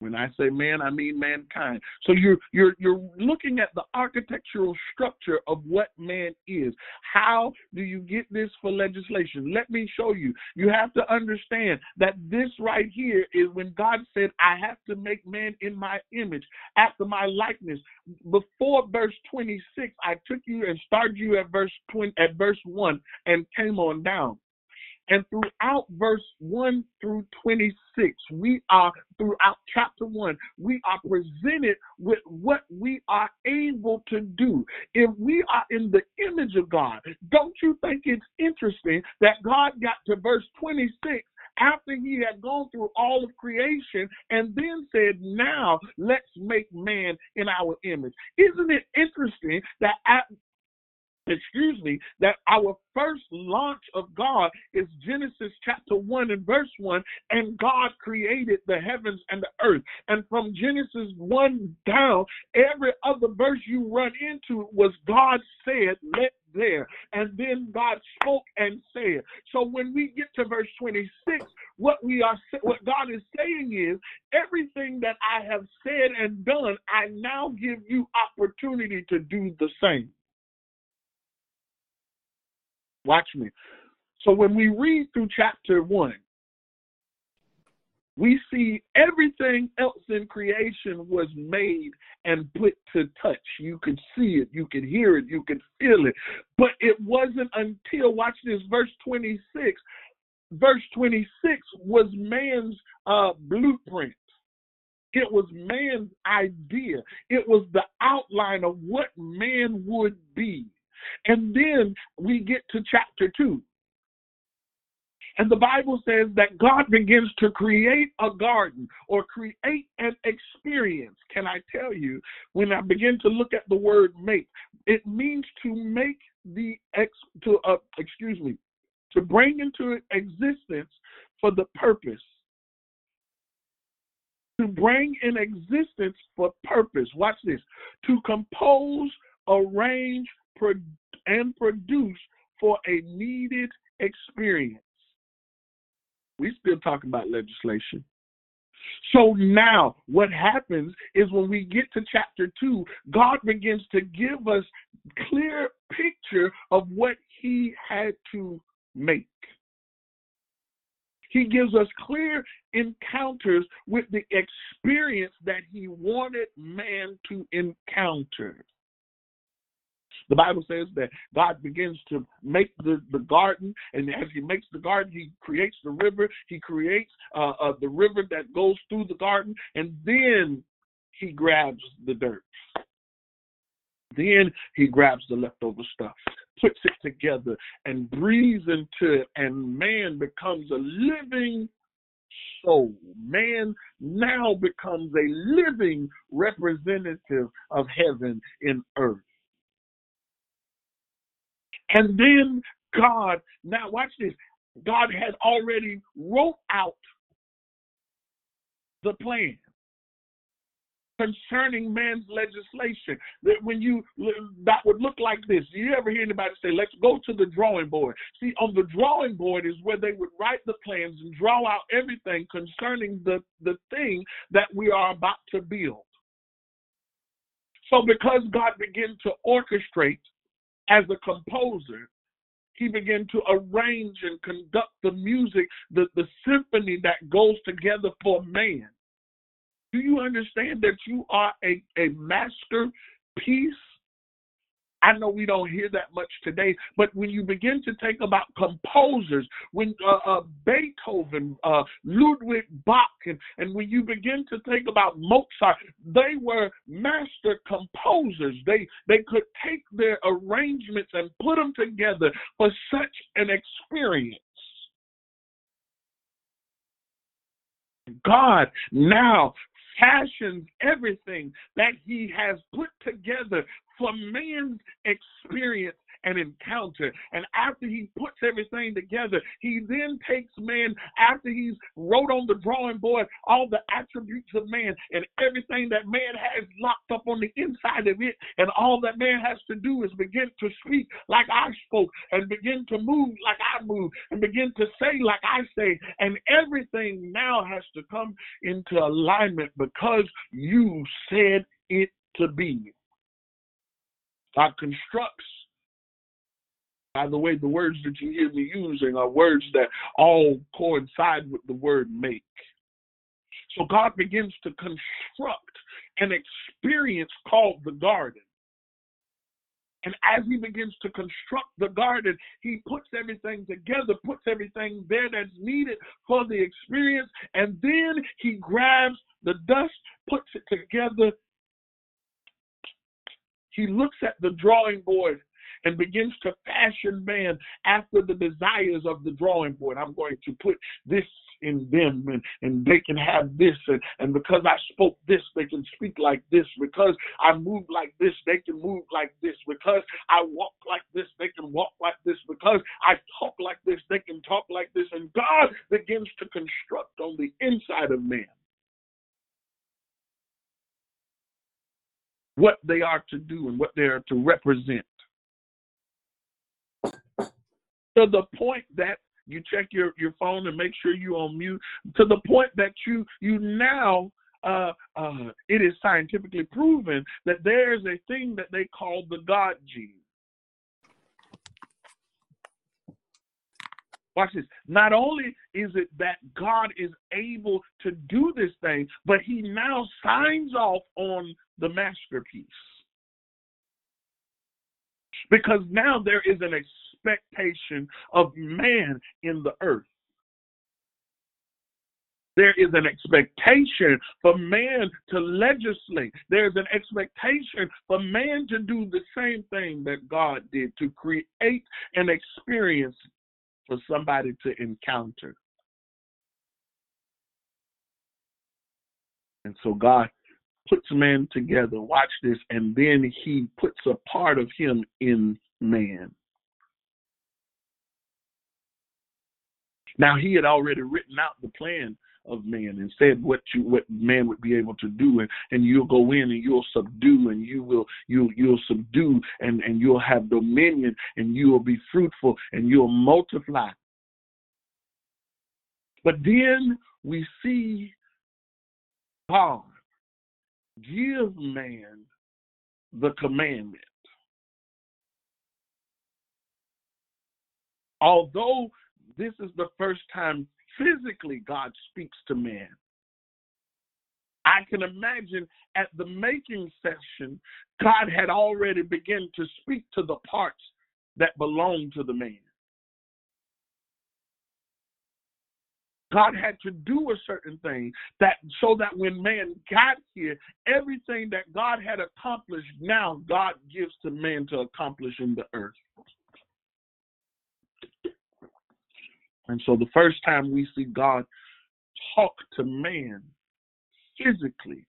When I say man, I mean mankind. So you're you're you're looking at the architectural structure of what man is. How do you get this for legislation? Let me show you. You have to understand that this right here is when God said, "I have to make man in my image, after my likeness." Before verse 26, I took you and started you at verse 20 at verse 1 and came on down. And throughout verse 1 through 26, we are, throughout chapter 1, we are presented with what we are able to do. If we are in the image of God, don't you think it's interesting that God got to verse 26 after he had gone through all of creation and then said, Now let's make man in our image. Isn't it interesting that at excuse me, that our first launch of God is Genesis chapter 1 and verse 1, and God created the heavens and the earth. And from Genesis 1 down, every other verse you run into was God said, let there. And then God spoke and said. So when we get to verse 26, what we are what God is saying is everything that I have said and done, I now give you opportunity to do the same. Watch me. So when we read through chapter one, we see everything else in creation was made and put to touch. You could see it, you could hear it, you could feel it. But it wasn't until, watch this, verse 26. Verse 26 was man's uh, blueprint. It was man's idea. It was the outline of what man would be. And then we get to chapter 2. And the Bible says that God begins to create a garden or create an experience. Can I tell you, when I begin to look at the word make, it means to make the ex to uh, excuse me, to bring into existence for the purpose. To bring in existence for purpose. Watch this. To compose, arrange, and produce for a needed experience. We still talking about legislation. So now what happens is when we get to chapter 2, God begins to give us clear picture of what he had to make. He gives us clear encounters with the experience that he wanted man to encounter. The Bible says that God begins to make the, the garden, and as He makes the garden, He creates the river. He creates uh, uh, the river that goes through the garden, and then He grabs the dirt. Then He grabs the leftover stuff, puts it together, and breathes into it, and man becomes a living soul. Man now becomes a living representative of heaven in earth. And then God, now watch this. God had already wrote out the plan concerning man's legislation. That when you that would look like this. Do you ever hear anybody say, "Let's go to the drawing board"? See, on the drawing board is where they would write the plans and draw out everything concerning the the thing that we are about to build. So, because God began to orchestrate as a composer, he began to arrange and conduct the music, the, the symphony that goes together for man. Do you understand that you are a, a masterpiece I know we don't hear that much today, but when you begin to think about composers, when uh, uh, Beethoven, uh, Ludwig Bach, and, and when you begin to think about Mozart, they were master composers. They they could take their arrangements and put them together for such an experience. God now fashions everything that he has put together for man's experience an encounter. And after he puts everything together, he then takes man, after he's wrote on the drawing board all the attributes of man and everything that man has locked up on the inside of it, and all that man has to do is begin to speak like I spoke and begin to move like I move and begin to say like I say. And everything now has to come into alignment because you said it to be. God constructs. By the way, the words that you hear me using are words that all coincide with the word make. So God begins to construct an experience called the garden. And as he begins to construct the garden, he puts everything together, puts everything there that's needed for the experience, and then he grabs the dust, puts it together. He looks at the drawing board and begins to fashion man after the desires of the drawing board. I'm going to put this in them and, and they can have this and, and because I spoke this they can speak like this. Because I move like this they can move like this. Because I walk like this they can walk like this. Because I talk like this they can talk like this. And God begins to construct on the inside of man what they are to do and what they are to represent to the point that you check your, your phone and make sure you're on mute to the point that you you now uh, uh, it is scientifically proven that there's a thing that they call the God gene. Watch this. Not only is it that God is able to do this thing, but he now signs off on the masterpiece. Because now there is an expectation of man in the earth. There is an expectation for man to legislate. There's an expectation for man to do the same thing that God did to create an experience for somebody to encounter. And so God puts man together, watch this, and then he puts a part of him in man. Now he had already written out the plan of man and said what you what man would be able to do and, and you'll go in and you'll subdue and you will you you'll subdue and, and you'll have dominion and you will be fruitful and you'll multiply. But then we see God give man the commandment. Although this is the first time physically God speaks to man. I can imagine at the making session, God had already begun to speak to the parts that belong to the man. God had to do a certain thing that so that when man got here, everything that God had accomplished, now God gives to man to accomplish in the earth. And so the first time we see God talk to man physically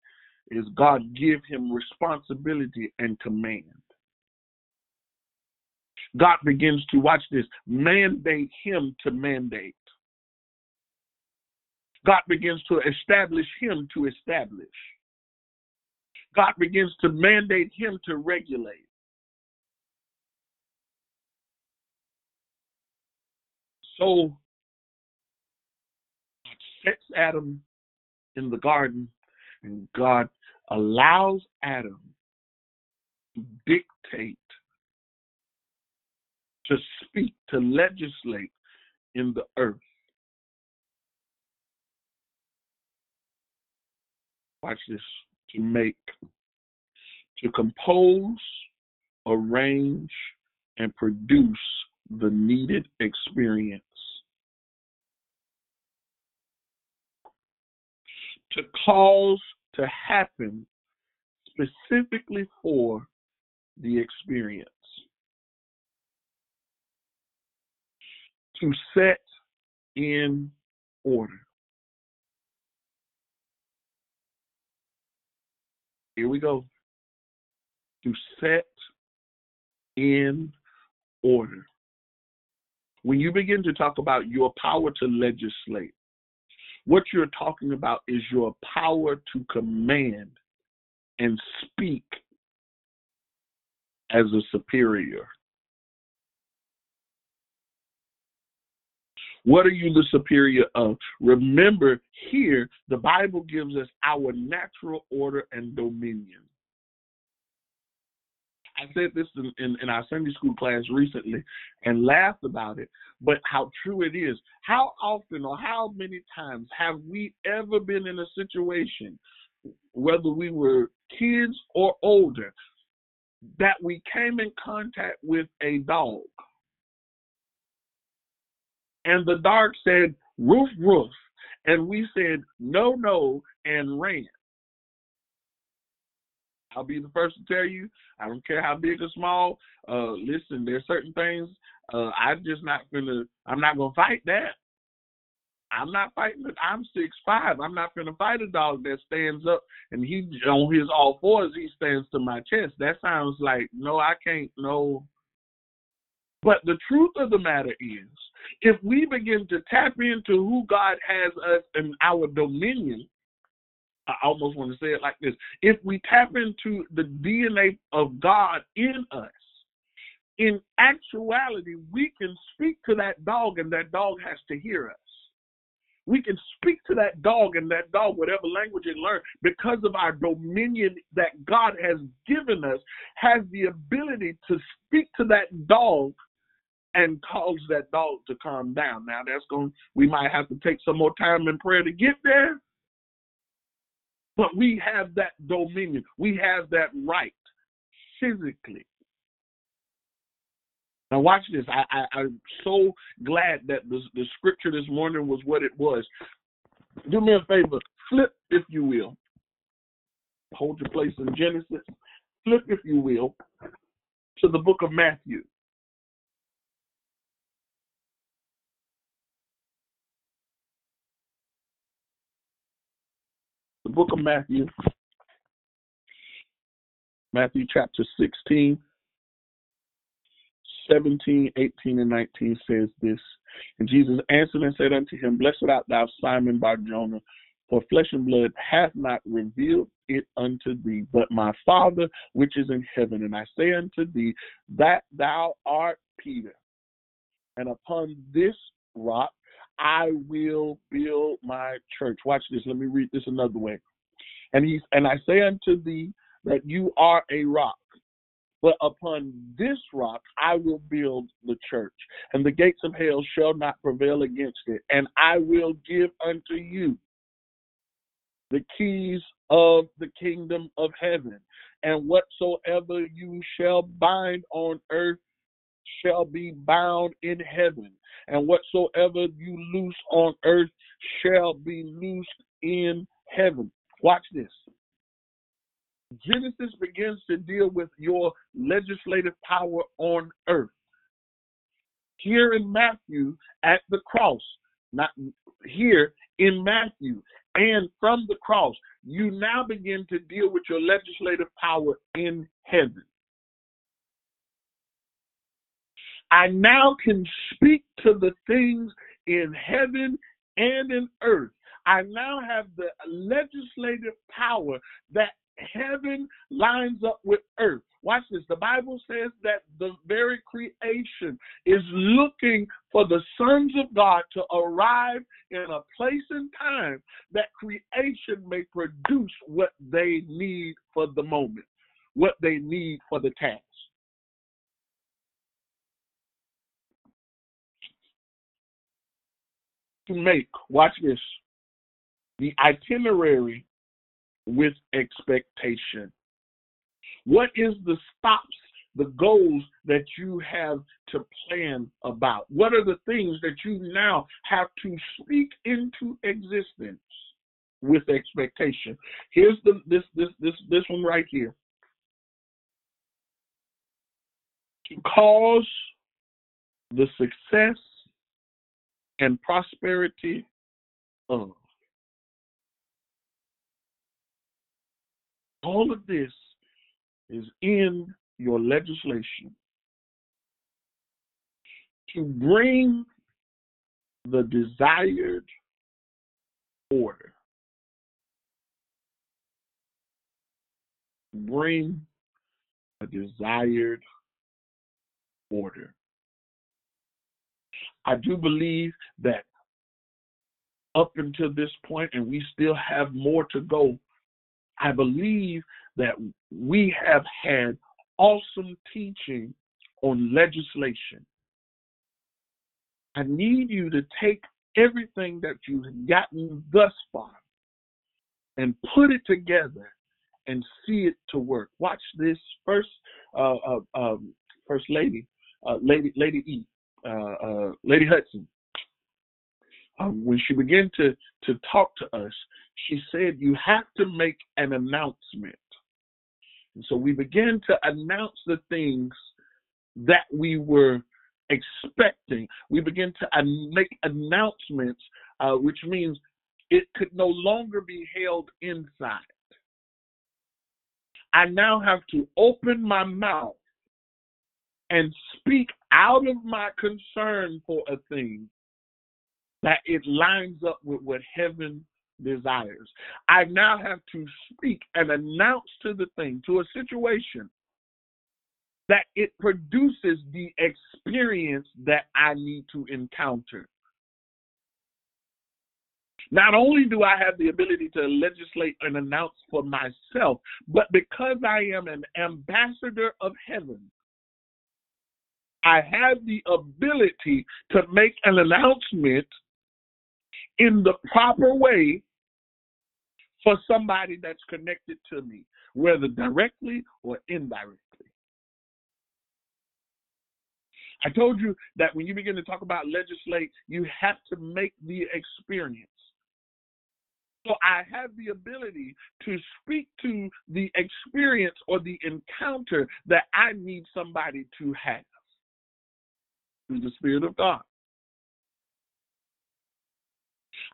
is God give him responsibility and command. God begins to watch this, mandate him to mandate. God begins to establish him to establish. God begins to mandate him to regulate. So sets Adam in the garden, and God allows Adam to dictate, to speak, to legislate in the earth. Watch this to make, to compose, arrange, and produce the needed experience. To cause to happen specifically for the experience. To set in order. Here we go. To set in order. When you begin to talk about your power to legislate, what you're talking about is your power to command and speak as a superior. What are you the superior of? Remember, here, the Bible gives us our natural order and dominion. I said this in, in, in, our Sunday school class recently and laughed about it, but how true it is. How often or how many times have we ever been in a situation, whether we were kids or older, that we came in contact with a dog? And the dog said, roof, roof. And we said, no, no, and ran. I'll be the first to tell you, I don't care how big or small. Uh, listen, there's certain things uh, I'm just not gonna. I'm not gonna fight that. I'm not fighting it. I'm six five. I'm not gonna fight a dog that stands up and he on his all fours. He stands to my chest. That sounds like no. I can't. No. But the truth of the matter is, if we begin to tap into who God has us and our dominion, I almost want to say it like this. If we tap into the DNA of God in us, in actuality, we can speak to that dog and that dog has to hear us. We can speak to that dog and that dog, whatever language it learns, because of our dominion that God has given us, has the ability to speak to that dog and cause that dog to calm down. Now that's going we might have to take some more time in prayer to get there. But we have that dominion. We have that right physically. Now watch this. I, I am so glad that the the scripture this morning was what it was. Do me a favor, flip if you will. Hold your place in Genesis. Flip if you will to the book of Matthew. The book of Matthew, Matthew chapter 16, 17, 18, and 19 says this. And Jesus answered and said unto him, Blessed art thou, Simon Bar Jonah, for flesh and blood hath not revealed it unto thee, but my Father which is in heaven. And I say unto thee that thou art Peter, and upon this rock I will build my church. Watch this. Let me read this another way. And he and I say unto thee that you are a rock. But upon this rock I will build the church, and the gates of hell shall not prevail against it. And I will give unto you the keys of the kingdom of heaven. And whatsoever you shall bind on earth shall be bound in heaven, and whatsoever you loose on earth shall be loosed in heaven. Watch this. Genesis begins to deal with your legislative power on earth. Here in Matthew at the cross, not here in Matthew, and from the cross, you now begin to deal with your legislative power in heaven. I now can speak to the things in heaven and in earth. I now have the legislative power that heaven lines up with earth. Watch this. The Bible says that the very creation is looking for the sons of God to arrive in a place and time that creation may produce what they need for the moment, what they need for the task. To make, watch this, the itinerary with expectation. What is the stops, the goals that you have to plan about? What are the things that you now have to speak into existence with expectation? Here's the this this this this one right here. Cause the success and prosperity of. All of this is in your legislation. to bring the desired order. Bring a desired order. I do believe that up until this point, and we still have more to go, I believe that we have had awesome teaching on legislation. I need you to take everything that you've gotten thus far and put it together and see it to work. Watch this first, uh, uh, um, first lady, uh, lady, lady E, uh, uh, Lady Hudson. Um, when she began to to talk to us, she said, "You have to make an announcement." And so we began to announce the things that we were expecting. We began to make announcements, uh, which means it could no longer be held inside. I now have to open my mouth and speak out of my concern for a thing that it lines up with what heaven desires. I now have to speak and announce to the thing, to a situation, that it produces the experience that I need to encounter. Not only do I have the ability to legislate and announce for myself, but because I am an ambassador of heaven, I have the ability to make an announcement in the proper way for somebody that's connected to me, whether directly or indirectly. I told you that when you begin to talk about legislate, you have to make the experience. So I have the ability to speak to the experience or the encounter that I need somebody to have through the Spirit of God.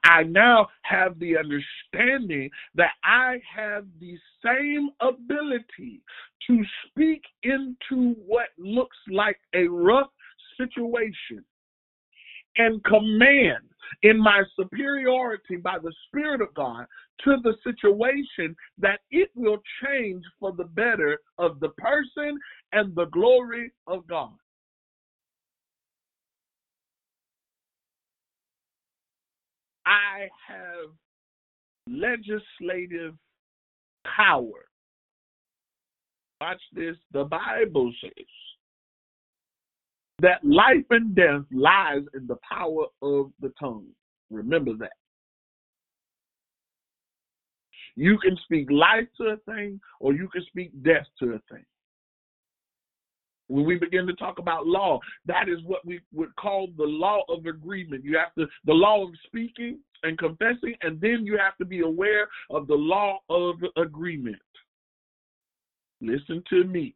I now have the understanding that I have the same ability to speak into what looks like a rough situation and command in my superiority by the Spirit of God to the situation that it will change for the better of the person and the glory of God. I have legislative power. Watch this. The Bible says that life and death lies in the power of the tongue. Remember that. You can speak life to a thing or you can speak death to a thing. When we begin to talk about law, that is what we would call the law of agreement. You have to, the law of speaking and confessing, and then you have to be aware of the law of agreement. Listen to me.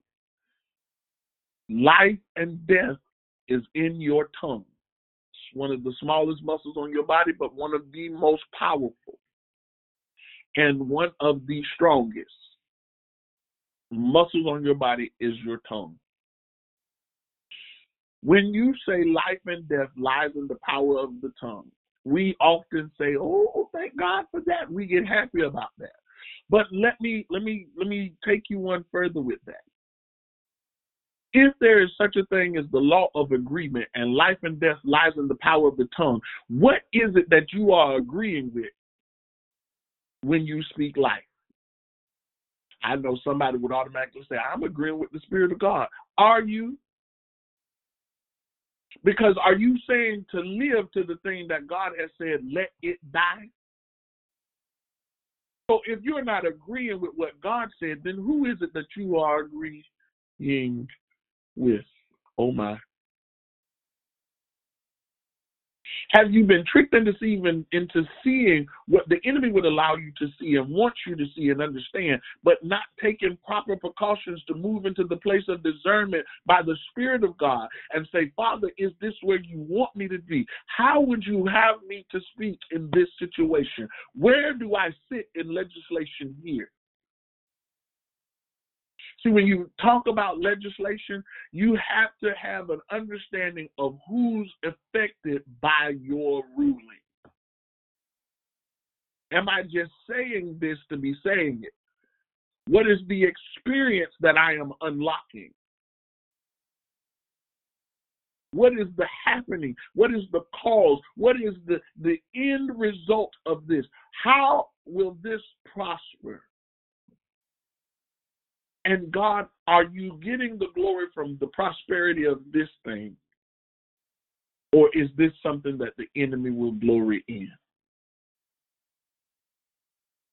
Life and death is in your tongue. It's one of the smallest muscles on your body, but one of the most powerful and one of the strongest muscles on your body is your tongue. When you say life and death lies in the power of the tongue, we often say, "Oh, thank God for that." We get happy about that. But let me let me let me take you one further with that. If there is such a thing as the law of agreement and life and death lies in the power of the tongue, what is it that you are agreeing with when you speak life? I know somebody would automatically say, I'm agreeing with the Spirit of God. Are you? Because are you saying to live to the thing that God has said, let it die? So if you're not agreeing with what God said, then who is it that you are agreeing with? Oh my. Have you been tricked and deceived into seeing what the enemy would allow you to see and wants you to see and understand, but not taking proper precautions to move into the place of discernment by the Spirit of God and say, Father, is this where you want me to be? How would you have me to speak in this situation? Where do I sit in legislation here? See, when you talk about legislation, you have to have an understanding of who's affected by your ruling. Am I just saying this to be saying it? What is the experience that I am unlocking? What is the happening? What is the cause? What is the, the end result of this? How will this prosper? And God, are you getting the glory from the prosperity of this thing? Or is this something that the enemy will glory in?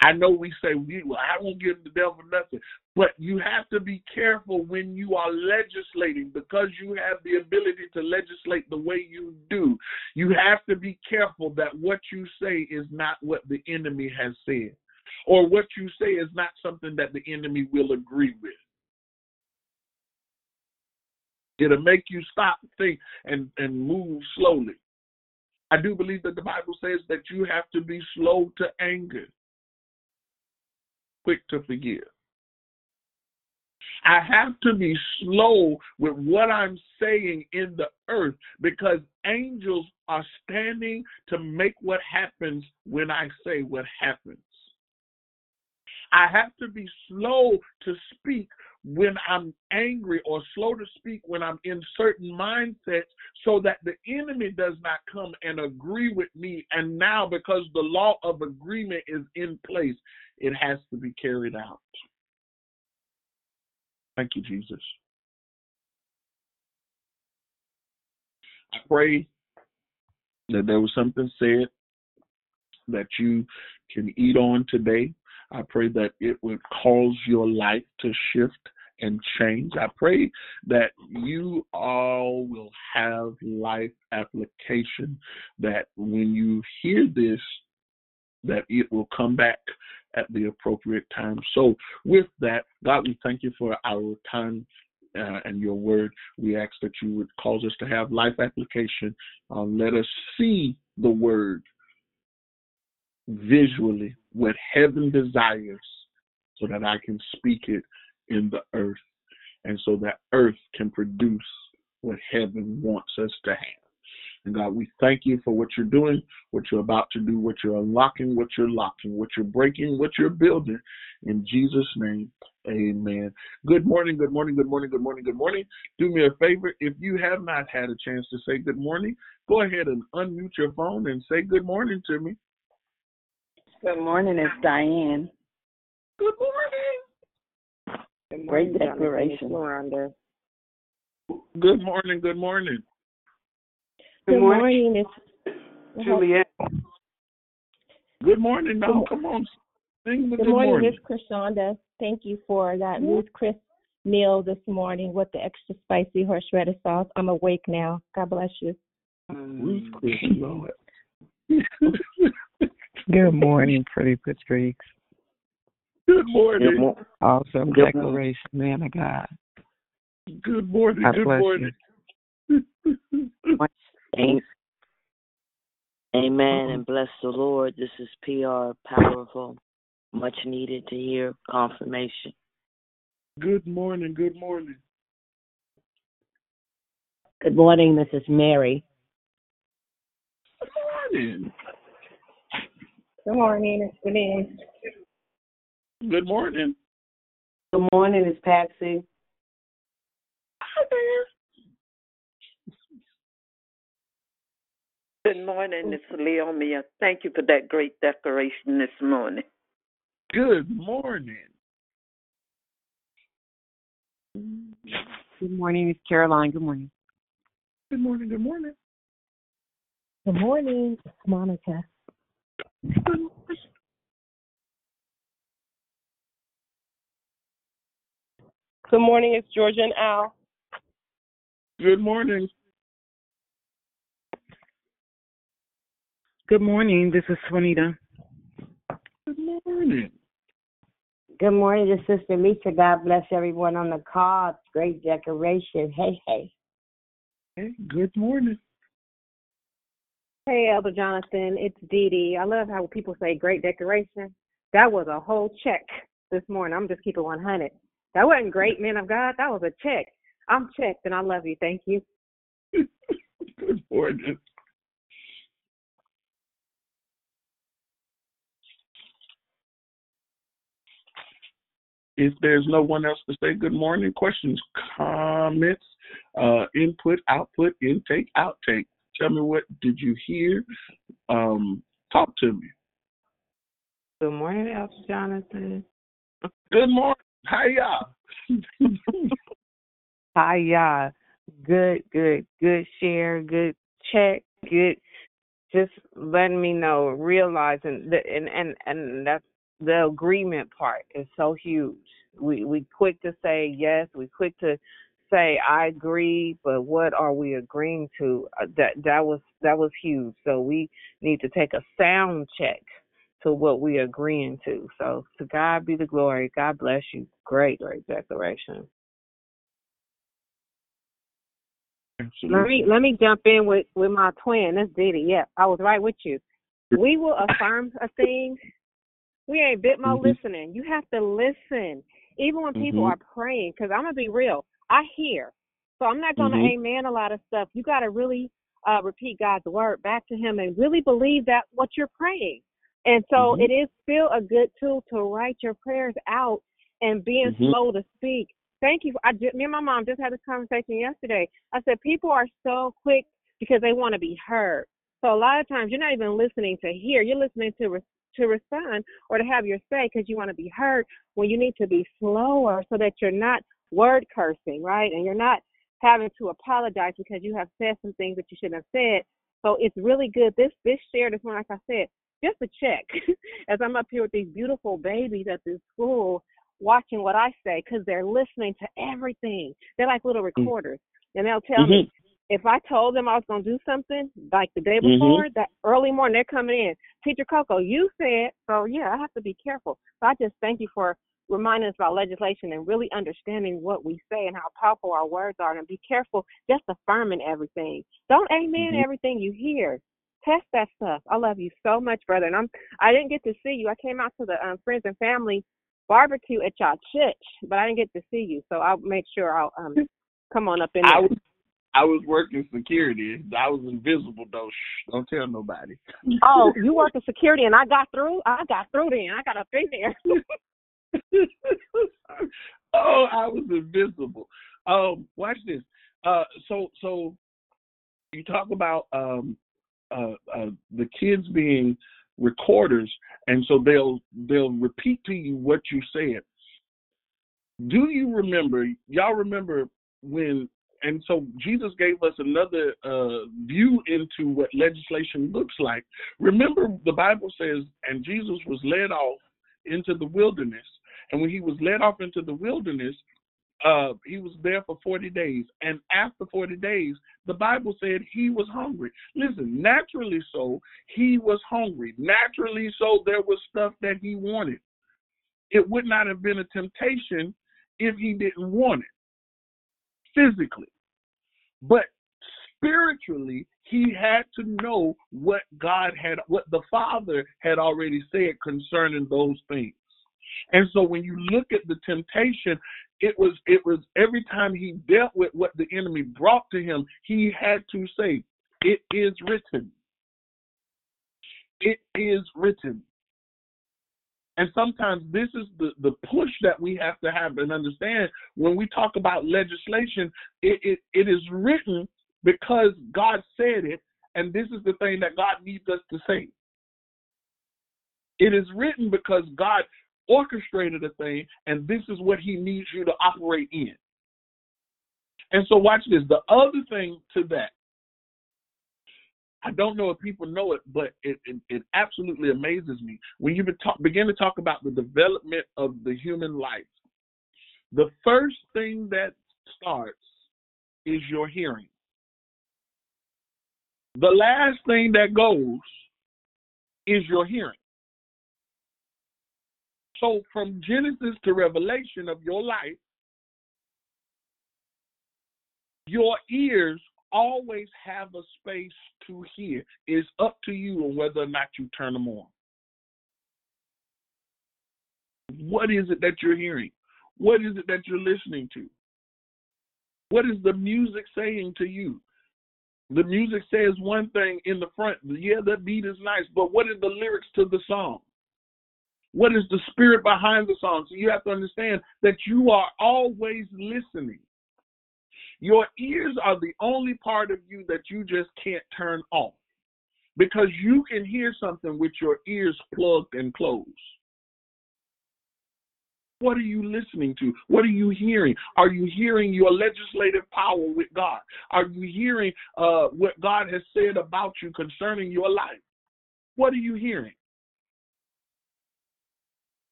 I know we say, well, I won't give the devil nothing. But you have to be careful when you are legislating because you have the ability to legislate the way you do. You have to be careful that what you say is not what the enemy has said, or what you say is not something that the enemy will agree with. It'll make you stop, think, and, and move slowly. I do believe that the Bible says that you have to be slow to anger quick to forgive. I have to be slow with what I'm saying in the earth because angels are standing to make what happens when I say what happens. I have to be slow to speak when I'm angry or slow to speak when I'm in certain mindsets so that the enemy does not come and agree with me. And now, because the law of agreement is in place, it has to be carried out. Thank you, Jesus. I pray that there was something said that you can eat on today. I pray that it would cause your life to shift and change. I pray that you all will have life application, that when you hear this, that it will come back at the appropriate time. So, with that, God, we thank you for our time uh, and your word. We ask that you would cause us to have life application. Uh, let us see the word visually, what heaven desires, so that I can speak it in the earth, and so that earth can produce what heaven wants us to have. And God, we thank you for what you're doing, what you're about to do, what you're unlocking, what you're locking, what you're breaking, what you're building. In Jesus' name, amen. Good morning, good morning, good morning, good morning, good morning. Do me a favor. If you have not had a chance to say good morning, go ahead and unmute your phone and say good morning to me. Good morning, it's Diane. Good morning. Good morning Great declaration. Good morning, good morning. Good, morning. morning. It's Juliet. Good morning. Now, come on. Sing the good, good morning, morning. Miss Krishanda. Thank you for that Ruth Chris meal this morning with the extra spicy horseradish sauce. I'm awake now. God bless you. Mm. Ruth Chris, Lord. Good morning, pretty Patrice. Good morning. Good mo- awesome good declaration, morning. man of God. Good morning. God good bless morning. Amen. Amen and bless the Lord. This is PR powerful, much needed to hear confirmation. Good morning. Good morning. Good morning, Mrs. Mary. Good morning. Good morning, it's Denise. Good morning. Good morning, it's Patsy. Hi there. Good morning, it's Leomia. Thank you for that great declaration this morning. Good morning. Good morning, it's Caroline. Good morning. Good morning. Good morning. Good morning, it's Monica. Good morning, it's Georgia and Al. Good morning. Good morning. This is Juanita. Good morning. Good morning, this is Sister Lisa. God bless everyone on the call. Great decoration. Hey, hey. Hey, good morning. Hey, Elder Jonathan, it's Dee Dee. I love how people say great decoration. That was a whole check this morning. I'm just keeping 100. That wasn't great, man of God. That was a check. I'm checked, and I love you. Thank you. Good morning. If there's no one else to say good morning, questions, comments, uh, input, output, intake, outtake. Tell me what did you hear? Um, talk to me. Good morning, Elder Jonathan. Good morning. Hiya. Hi, y'all. Good, good, good share, good check, good. Just letting me know, realizing that, and and and that's the agreement part is so huge. We we quick to say yes, we quick to say I agree, but what are we agreeing to? Uh, that that was that was huge. So we need to take a sound check to what we're agreeing to. So to God be the glory. God bless you. Great, great declaration. Let me let me jump in with with my twin. That's Dee Dee. Yeah, I was right with you. We will affirm a thing. We ain't bit more Mhm. listening. You have to listen, even when people Mhm. are praying. Because I'm gonna be real. I hear, so I'm not gonna Mhm. amen a lot of stuff. You got to really uh, repeat God's word back to Him and really believe that what you're praying. And so Mhm. it is still a good tool to write your prayers out and being Mhm. slow to speak. Thank you. I ju- me and my mom just had this conversation yesterday. I said people are so quick because they want to be heard. So a lot of times you're not even listening to hear. You're listening to re- to respond or to have your say because you want to be heard. When you need to be slower so that you're not word cursing, right? And you're not having to apologize because you have said some things that you shouldn't have said. So it's really good. This this share this one, like I said, just a check. As I'm up here with these beautiful babies at this school, watching what I say because they're listening to everything. They're like little recorders, and they'll tell me if I told them I was going to do something like the day Mhm. before, that early morning they're coming in. Teacher Coco, you said so. Yeah, I have to be careful. So I just thank you for reminding us about legislation and really understanding what we say and how powerful our words are, and be careful just affirming everything. Don't amen Mhm. everything you hear. Test that stuff. I love you so much, brother. And I'm I didn't get to see you. I came out to the um, friends and family barbecue at y'all church, but I didn't get to see you. So I'll make sure I'll um come on up in there. I was I was working security. I was invisible though. Shh, don't tell nobody. Oh, you work in security and I got through? I got through then. I got up in there. oh, I was invisible. Um, watch this. Uh, so so you talk about um uh, uh the kids being recorders, and so they'll they'll repeat to you what you said. Do you remember? Y'all remember when? And so Jesus gave us another uh, view into what legislation looks like. Remember, the Bible says, and Jesus was led off into the wilderness. And when he was led off into the wilderness, uh, he was there for 40 days. And after 40 days, the Bible said he was hungry. Listen, naturally so, he was hungry. Naturally so, there was stuff that he wanted. It would not have been a temptation if he didn't want it physically. But spiritually, he had to know what God had, what the Father had already said concerning those things. And so when you look at the temptation, it was it was every time he dealt with what the enemy brought to him, he had to say, It is written. It is written. And sometimes this is the, the push that we have to have and understand when we talk about legislation, it, it, it is written because God said it, and this is the thing that God needs us to say. It is written because God orchestrated a thing, and this is what He needs you to operate in. And so, watch this. The other thing to that, I don't know if people know it, but it, it, it absolutely amazes me. When you talk, begin to talk about the development of the human life, the first thing that starts is your hearing. The last thing that goes is your hearing. So from Genesis to Revelation of your life, your ears always have a space to hear. It's up to you on whether or not you turn them on. What is it that you're hearing? What is it that you're listening to? What is the music saying to you? The music says one thing in the front. Yeah, that beat is nice, but what are the lyrics to the song? What is the spirit behind the song? So you have to understand that you are always listening. Your ears are the only part of you that you just can't turn off because you can hear something with your ears plugged and closed. What are you listening to? What are you hearing? Are you hearing your legislative power with God? Are you hearing uh, what God has said about you concerning your life? What are you hearing?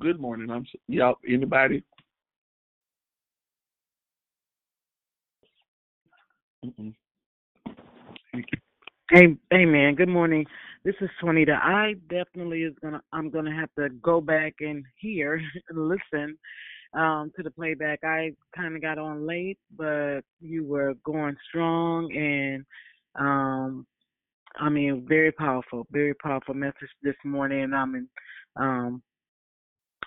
Good morning. I'm y'all. Anybody? Mm-mm. Hey, hey, man. Good morning. This is Juanita. I definitely is gonna. I'm gonna have to go back and hear and listen um, to the playback. I kind of got on late, but you were going strong and um, I mean, very powerful, very powerful message this morning. I mean, um,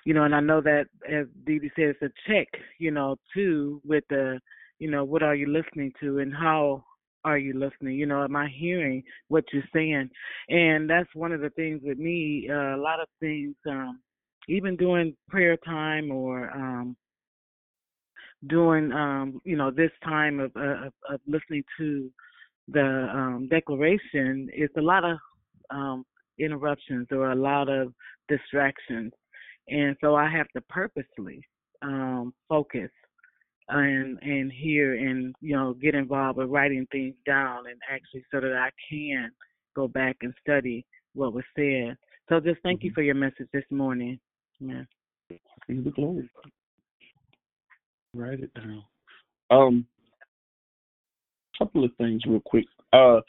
you know, and I know that as Dee Dee said, it's a check, you know, too, with the, you know, what are you listening to and how are you listening? You know, am I hearing what you're saying? And that's one of the things with me. Uh, a lot of things, um, even during prayer time or um, during, um, you know, this time of, uh, of, of listening to the um, declaration, it's a lot of um, interruptions or a lot of distractions, and so I have to purposely um, focus and and hear and you know get involved with writing things down and actually so that I can go back and study what was said. So just thank you for your message this morning. Yeah. See the glory. Write it down. Um, couple of things real quick. Uh,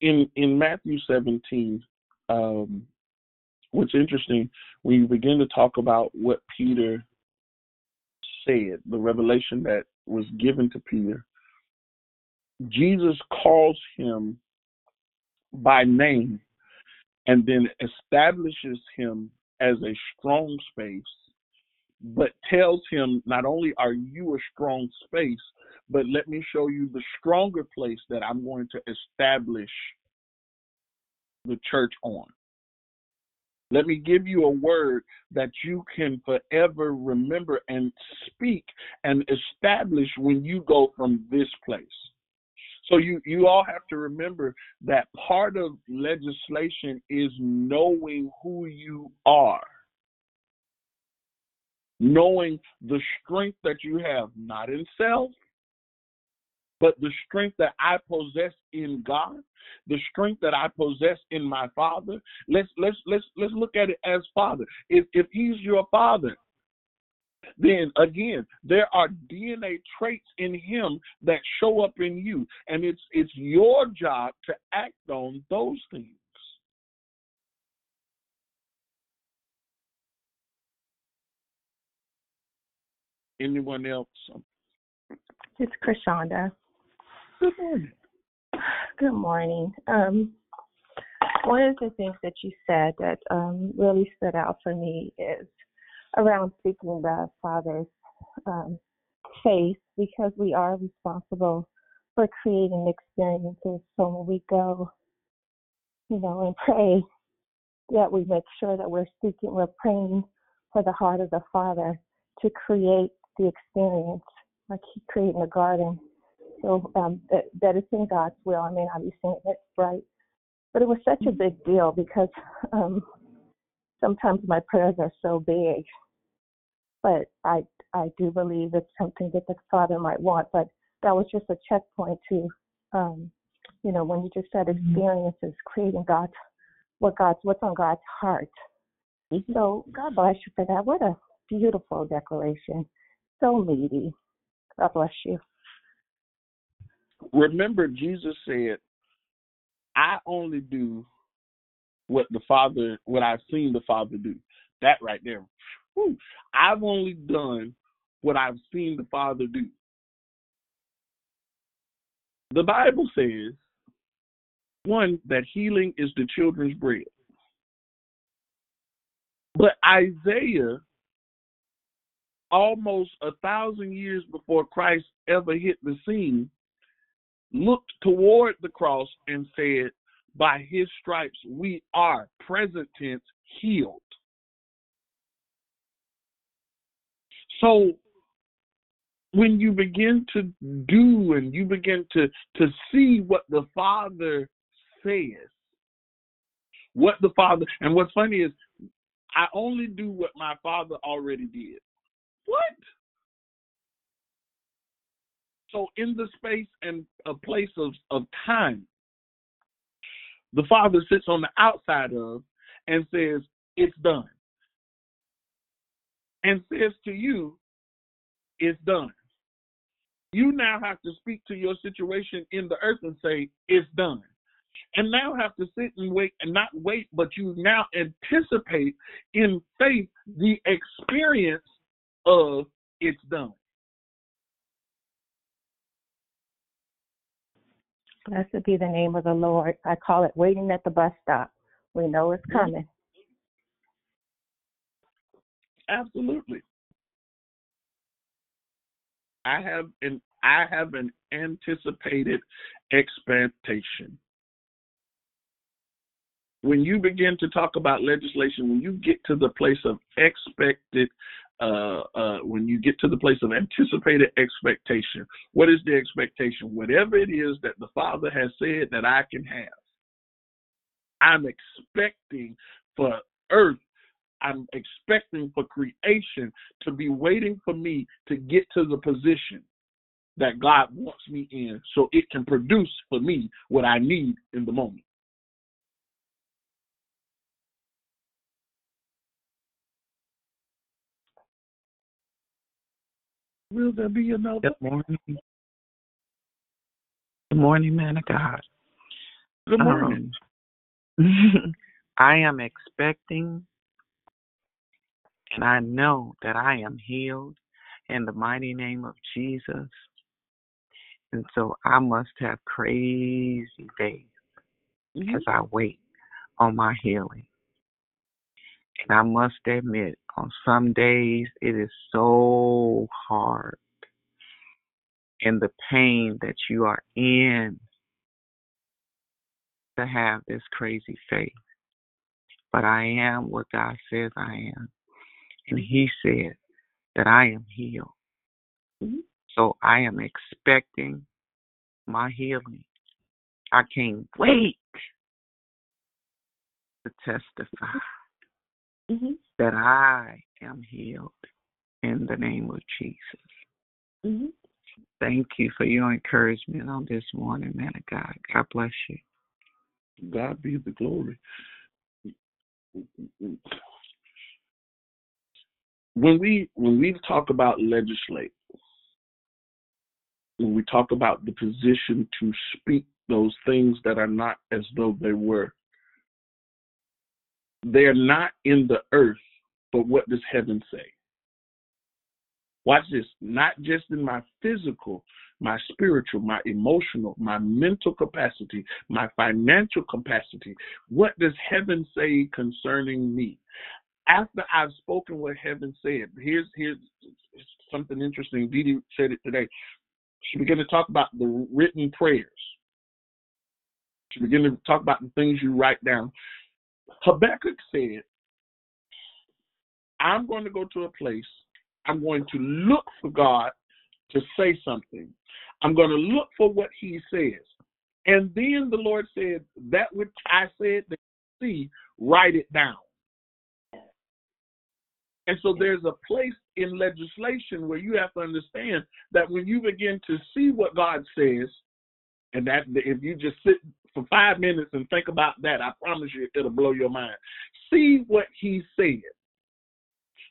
in in Matthew 17, um, what's interesting when you begin to talk about what Peter said, the revelation that was given to Peter, Jesus calls him by name and then establishes him as a strong space, but tells him not only are you a strong space, but let me show you the stronger place that I'm going to establish the church on. Let me give you a word that you can forever remember and speak and establish when you go from this place. So you you all have to remember that part of legislation is knowing who you are. Knowing the strength that you have, not in self, but the strength that I possess in God, the strength that I possess in my Father. Let's let's let's let's look at it as Father. If if He's your Father, then again there are DNA traits in Him that show up in you, and it's it's your job to act on those things. Anyone else? It's Krishanda. Good morning. Good morning. Um, one of the things that you said that um, really stood out for me is around seeking the Father's um, faith because we are responsible for creating experiences. So when we go, you know, and pray, that we make sure that we're seeking, we're praying for the heart of the Father to create the experience, like He creating the garden so um, that, that it's in God's will. I may not be saying it right, but it was such a big deal because um, sometimes my prayers are so big, but I I do believe it's something that the Father might want. But that was just a checkpoint to, um, you know, when you just said experiences, creating God's what God's what's on God's heart. So God bless you for that. What a beautiful declaration. So meaty. God bless you. Remember, Jesus said, I only do what the Father, what I've seen the Father do. That right there. Whew. I've only done what I've seen the Father do. The Bible says, one, that healing is the children's bread. But Isaiah almost a thousand years before Christ ever hit the scene, looked toward the cross and said, By his stripes we are, present tense, healed. So when you begin to do and you begin to to see what the father says what the father and what's funny is i only do what my father already did what so in the space and a place of, of time the father sits on the outside of and says it's done and says to you it's done you now have to speak to your situation in the earth and say, It's done. And now have to sit and wait and not wait, but you now anticipate in faith the experience of it's done. Blessed be the name of the Lord. I call it waiting at the bus stop. We know it's coming. Absolutely. I have an I have an anticipated expectation. When you begin to talk about legislation, when you get to the place of expected, uh, uh, when you get to the place of anticipated expectation, what is the expectation? Whatever it is that the Father has said that I can have, I'm expecting for earth I'm expecting for creation to be waiting for me to get to the position that God wants me in so it can produce for me what I need in the moment. Will there be another? Good morning. Good morning, man of God. Good morning. Um, I am expecting and I know that I am healed in the mighty name of Jesus. And so I must have crazy days Mm-hmm. as I wait on my healing. And I must admit, on some days it is so hard. And the pain that you are in to have this crazy faith. But I am what God says I am. And He said that I am healed. Mm-hmm. So I am expecting my healing. I can't wait to testify Mm-hmm. that I am healed in the name of Jesus. Mm-hmm. Thank you for your encouragement on this morning, man of God. God bless you. God be the glory. When we when we talk about legislate, when we talk about the position to speak those things that are not as though they were, they're not in the earth, but what does heaven say? Watch this, not just in my physical, my spiritual, my emotional, my mental capacity, my financial capacity. What does heaven say concerning me? After I've spoken what heaven said, here's here's something interesting. Dee said it today. She began to talk about the written prayers. She began to talk about the things you write down. Habakkuk said, I'm going to go to a place, I'm going to look for God to say something. I'm going to look for what he says. And then the Lord said, That which I said that you see, write it down. And so there's a place in legislation where you have to understand that when you begin to see what God says, and that if you just sit for five minutes and think about that, I promise you it'll blow your mind. See what he said.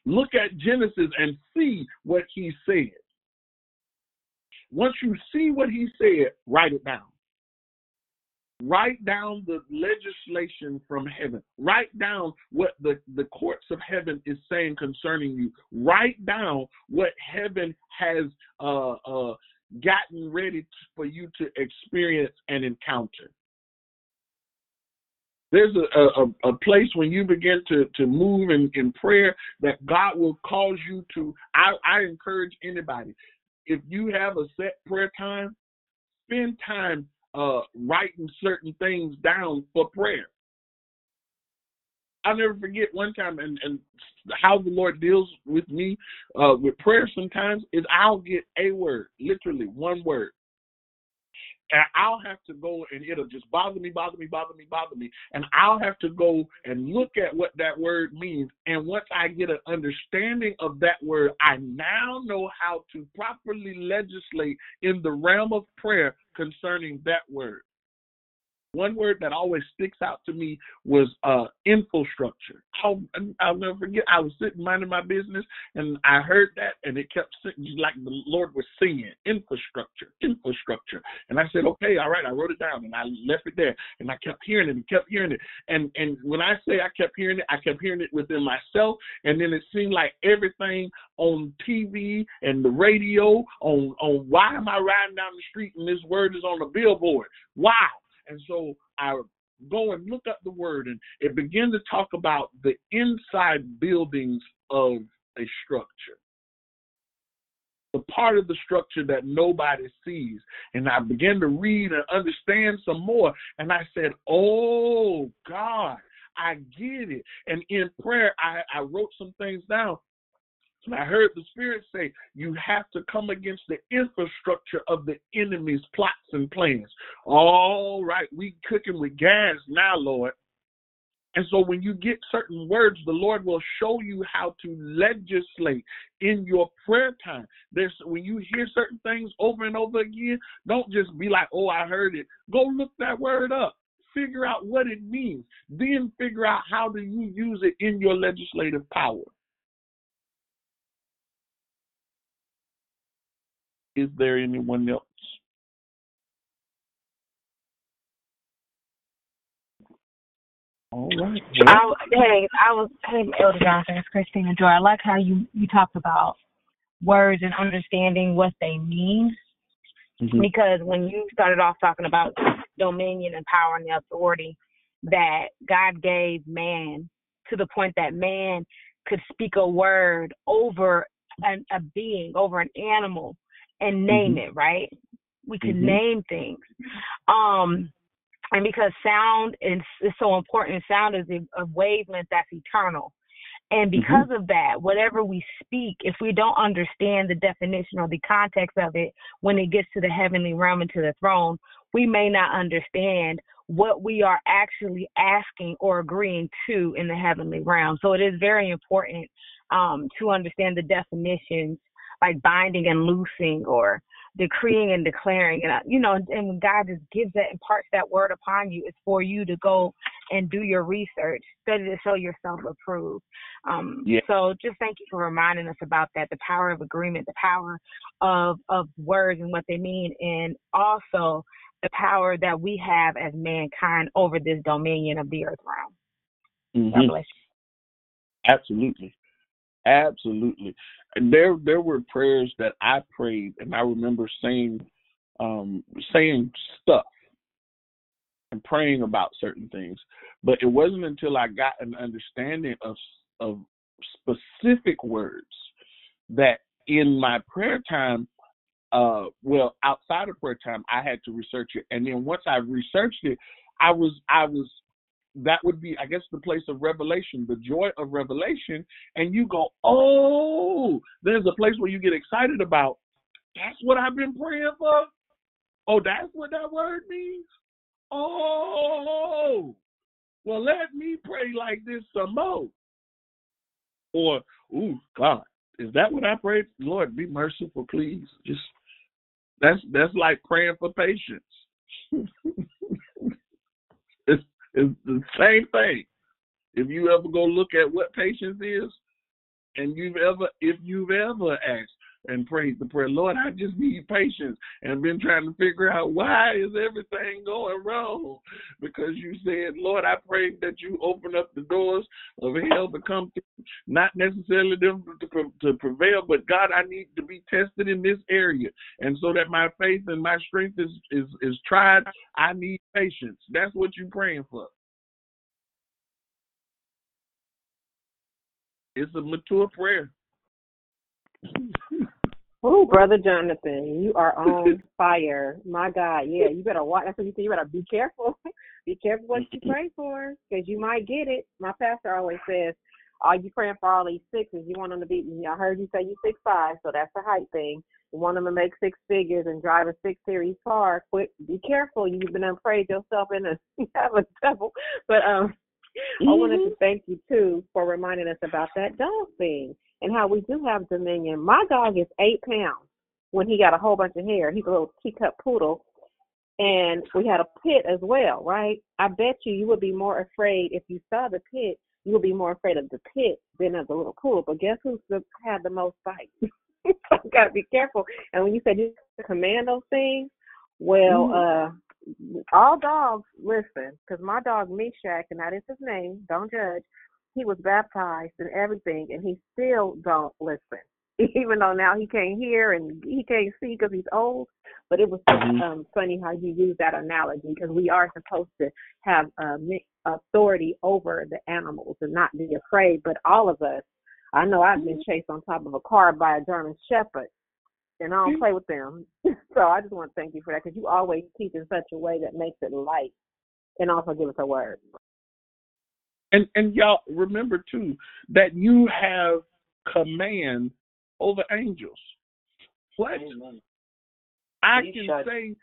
Look at Genesis and see what he said. Once you see what he said, write it down. Write down the legislation from heaven. Write down what the, the courts of heaven is saying concerning you. Write down what heaven has uh, uh, gotten ready for you to experience and encounter. There's a, a, a place when you begin to, to move in, in prayer that God will cause you to. I, I encourage anybody, if you have a set prayer time, spend time uh, writing certain things down for prayer. I'll never forget one time, and, and how the Lord deals with me uh, with prayer sometimes is I'll get a word, literally one word. And I'll have to go and it'll just bother me, bother me, bother me, bother me. And I'll have to go and look at what that word means. And once I get an understanding of that word, I now know how to properly legislate in the realm of prayer concerning that word. One word that always sticks out to me was uh, infrastructure. I'll, I'll never forget. I was sitting minding my business, and I heard that, and it kept sitting like the Lord was singing infrastructure, infrastructure. And I said, okay, all right. I wrote it down, and I left it there, and I kept hearing it, and kept hearing it. And and when I say I kept hearing it, I kept hearing it within myself, and then it seemed like everything on TV and the radio on on why am I riding down the street and this word is on the billboard? Why? And so I go and look up the word, and it begins to talk about the inside buildings of a structure. The part of the structure that nobody sees. And I began to read and understand some more. And I said, Oh, God, I get it. And in prayer, I, I wrote some things down. And I heard the Spirit say, you have to come against the infrastructure of the enemy's plots and plans. All right, we cooking with gas now, Lord. And so when you get certain words, the Lord will show you how to legislate in your prayer time. There's when you hear certain things over and over again, don't just be like, "Oh, I heard it." Go look that word up. Figure out what it means. Then figure out how do you use it in your legislative power. Is there anyone else? All right. I, hey, I was hey Elder Johnson, it's Christina Joy. I like how you you talked about words and understanding what they mean. Mm-hmm. Because when you started off talking about dominion and power and the authority that God gave man to the point that man could speak a word over an, a being, over an animal, and name Mhm. it, right? We can Mhm. name things. Um, and because sound is, is so important, sound is a, a wavelength that's eternal. And because of that, whatever we speak, if we don't understand the definition or the context of it when it gets to the heavenly realm and to the throne, we may not understand what we are actually asking or agreeing to in the heavenly realm. So it is very important um, to understand the definitions like binding and loosing or decreeing and declaring and uh, you know and when god just gives that imparts that word upon you it's for you to go and do your research study to show yourself approved um Yeah. so just thank you for reminding us about that the power of agreement the power of of words and what they mean and also the power that we have as mankind over this dominion of the earth realm god Mhm. bless Absolutely. Absolutely. There there were prayers that I prayed and I remember saying um saying stuff and praying about certain things. But it wasn't until I got an understanding of of specific words that in my prayer time uh well outside of prayer time I had to research it and then once I researched it I was I was that would be, I guess, the place of revelation, the joy of revelation. And you go, oh, there's a place where you get excited about. That's what I've been praying for. Oh, that's what that word means. Oh, well, let me pray like this some more. Or, ooh, God, is that what I prayed? Lord, be merciful, please. Just that's that's like praying for patience. it's the same thing. If you ever go look at what patience is, and you've ever, if you've ever asked and praise the prayer. Lord, I just need patience and been trying to figure out why is everything going wrong? Because you said, Lord, I pray that you open up the doors of hell to come through, not necessarily them to, to prevail, but God, I need to be tested in this area. And so that my faith and my strength is, is, is tried, I need patience. That's what you're praying for. It's a mature prayer. Oh, brother Jonathan, you are on fire. My God, yeah, you better watch. That's what you say. You better be careful. be careful what you pray for, because you might get it. My pastor always says, "Are you praying for all these sixes? You want them to be." I heard you say you six five, so that's the height thing. You want them to make six figures and drive a six series car. Quick, Be careful. You've been afraid yourself in a have a double. But um, I wanted to thank you too for reminding us about that dog thing and how we do have dominion. My dog is eight pounds when he got a whole bunch of hair. He's a little teacup poodle. And we had a pit as well, right? I bet you you would be more afraid if you saw the pit, you would be more afraid of the pit than of the little poodle. But guess who's the, had the most bites? so you gotta be careful. And when you said you command those things, well, uh all dogs listen, because my dog Meshach, and that is his name, don't judge, he was baptized and everything, and he still don't listen. Even though now he can't hear and he can't see because he's old, but it was Mhm. um, funny how you use that analogy because we are supposed to have mi- authority over the animals and not be afraid. But all of us, I know I've been chased on top of a car by a German Shepherd, and I don't play with them. so I just want to thank you for that because you always teach in such a way that makes it light and also give us a word. And and y'all remember too that you have command over angels. What? I can say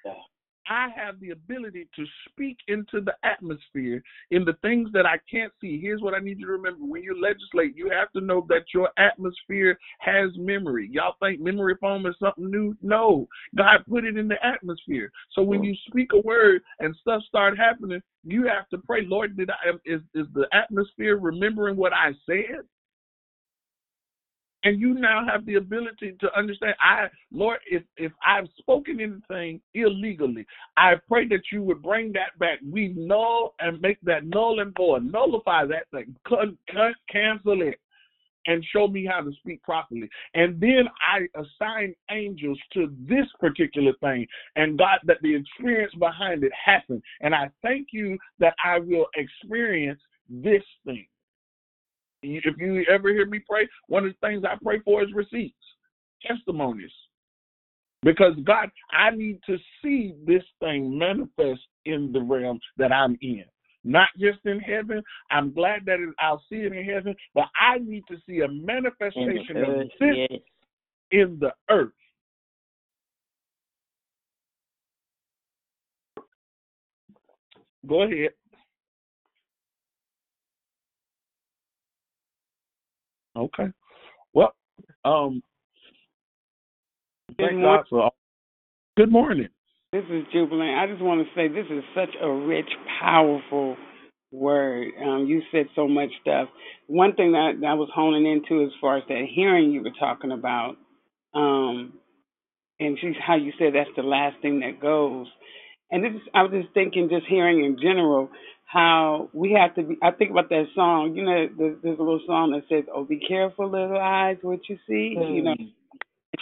I have the ability to speak into the atmosphere in the things that I can't see. Here's what I need you to remember. When you legislate, you have to know that your atmosphere has memory. Y'all think memory foam is something new? No. God put it in the atmosphere. So when you speak a word and stuff start happening, you have to pray, Lord, did I is is the atmosphere remembering what I said? And you now have the ability to understand i lord if if i've spoken anything illegally i pray that you would bring that back. We null and make that null and void. Nullify that thing. Cancel it and show me how to speak properly. And then i assign angels to this particular thing and god that the experience behind it happened. and i thank you that i will experience this thing if you ever hear me pray, one of the things I pray for is receipts, testimonies. Because God, I need to see this thing manifest in the realm that I'm in. Not just in heaven. I'm glad that it, I'll see it in heaven, but I need to see a manifestation of this yes. in the earth. Go ahead. Okay. Well, um, thank Good God for all. Good morning. This is Jubilant. I just want to say this is such a rich, powerful word. Um, you said so much stuff. One thing that, that I was honing into as far as that hearing you were talking about, um, and she's how you said that's the last thing that goes. And this, I was just thinking, just hearing in general, how we have to be. I think about that song. You know, there's, there's a little song that says, "Oh, be careful, little eyes, what you see." You know, and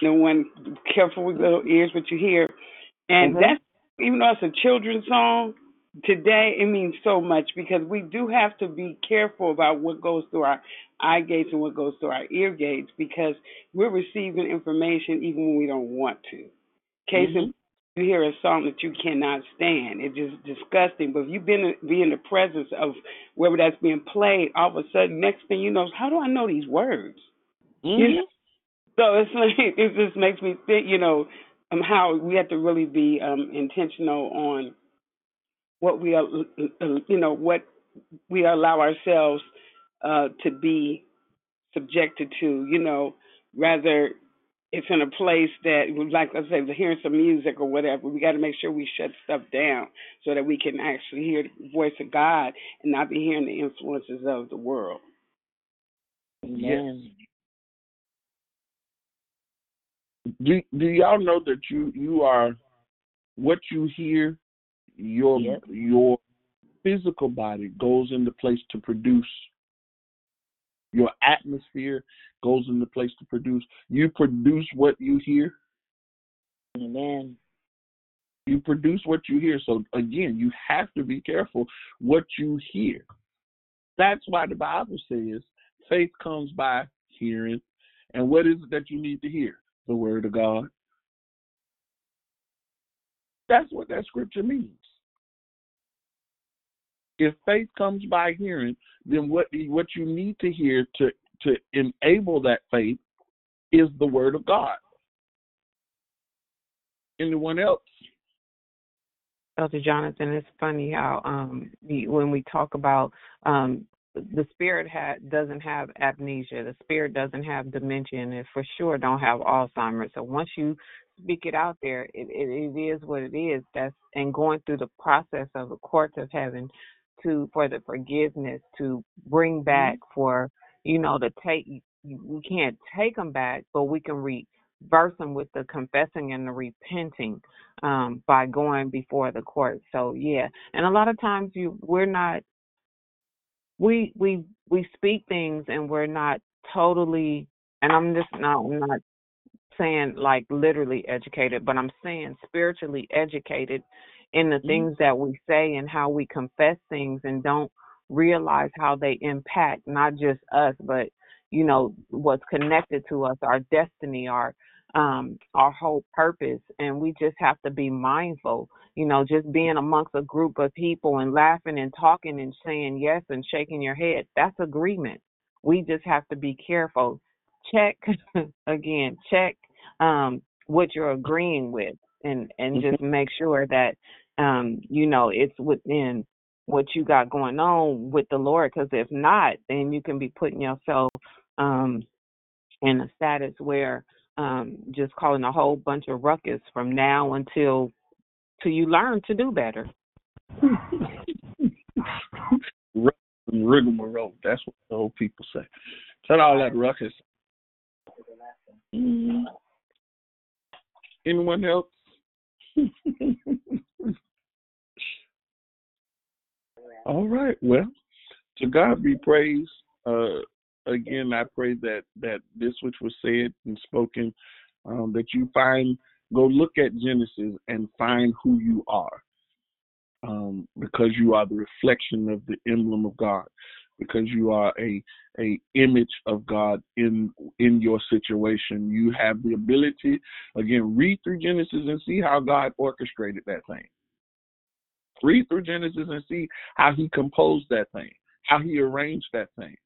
the one, "Careful with little ears, what you hear." And Mhm. that's even though it's a children's song, today it means so much because we do have to be careful about what goes through our eye gates and what goes through our ear gates because we're receiving information even when we don't want to. Case in Mhm. You hear a song that you cannot stand. It's just disgusting. But if you've been be in the presence of wherever that's being played, all of a sudden, next thing you know, how do I know these words? You know? So it's like it just makes me think, you know, um, how we have to really be um, intentional on what we are, uh, you know, what we allow ourselves uh, to be subjected to. You know, rather it's in a place that, like I say, hearing some music or whatever, we got to make sure we shut stuff down so that we can actually hear the voice of God and not be hearing the influences of the world. Yes. Do do y'all know that you you are what you hear your your physical body goes into place to produce your atmosphere goes into place to produce you produce what you hear Amen. you produce what you hear so again you have to be careful what you hear that's why the bible says Faith comes by hearing. And what is it that you need to hear? The word of God. That's what that scripture means. If faith comes by hearing, then what what you need to hear to to enable that faith is the word of God. Anyone else? Elder Jonathan, it's funny how um when we talk about um the spirit ha- doesn't have amnesia, the spirit doesn't have dementia, and it for sure don't have Alzheimer's. So once you speak it out there, it, it, it is what it is. That's and going through the process of the courts of heaven to for the forgiveness to bring back for you know to take we can't take them back, but we can reverse them with the confessing and the repenting um, by going before the court. So yeah, and a lot of times you we're not we we we speak things and we're not totally and I'm just not I'm not saying like literally educated, but I'm saying spiritually educated in the things that we say and how we confess things and don't realize how they impact not just us but you know what's connected to us our destiny our um our whole purpose. And we just have to be mindful you know just being amongst a group of people and laughing and talking and saying yes and shaking your head that's agreement. We just have to be careful. Check again check um what you're agreeing with and and just make sure that um you know it's within what you got going on with the Lord because if not then you can be putting yourself um in a status where um just calling a whole bunch of ruckus from now until till you learn to do better. rigmarole. That's what the old people say. Cut all that ruckus. Mm. Anyone else? all right. Well, to God be praised. Uh, again, I pray that that this which was said and spoken, um, that you find go look at Genesis and find who you are, um, because you are the reflection of the emblem of God, because you are a a image of God in in your situation. You have the ability, again, read through Genesis and see how God orchestrated that thing. Read through Genesis and see how He composed that thing, how He arranged that thing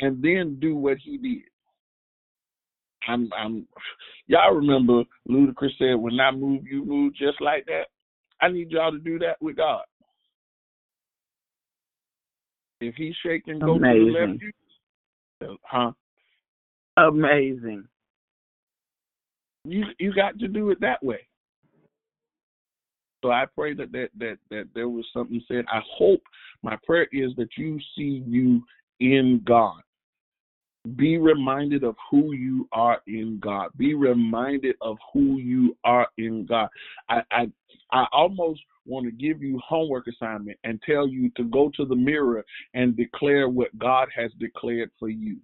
and then do what he did. I'm, I'm, y'all remember Ludacris said, "When I move, you move just like that." I need y'all to do that with God. If he's shaking, go Amazing. to the left. You, huh? Amazing. You you got to do it that way. So I pray that that that that there was something said. I hope my prayer is that you see you in God. Be reminded of who you are in God. Be reminded of who you are in God. I I, I almost want to give you homework assignment and tell you to go to the mirror and declare what God has declared for you.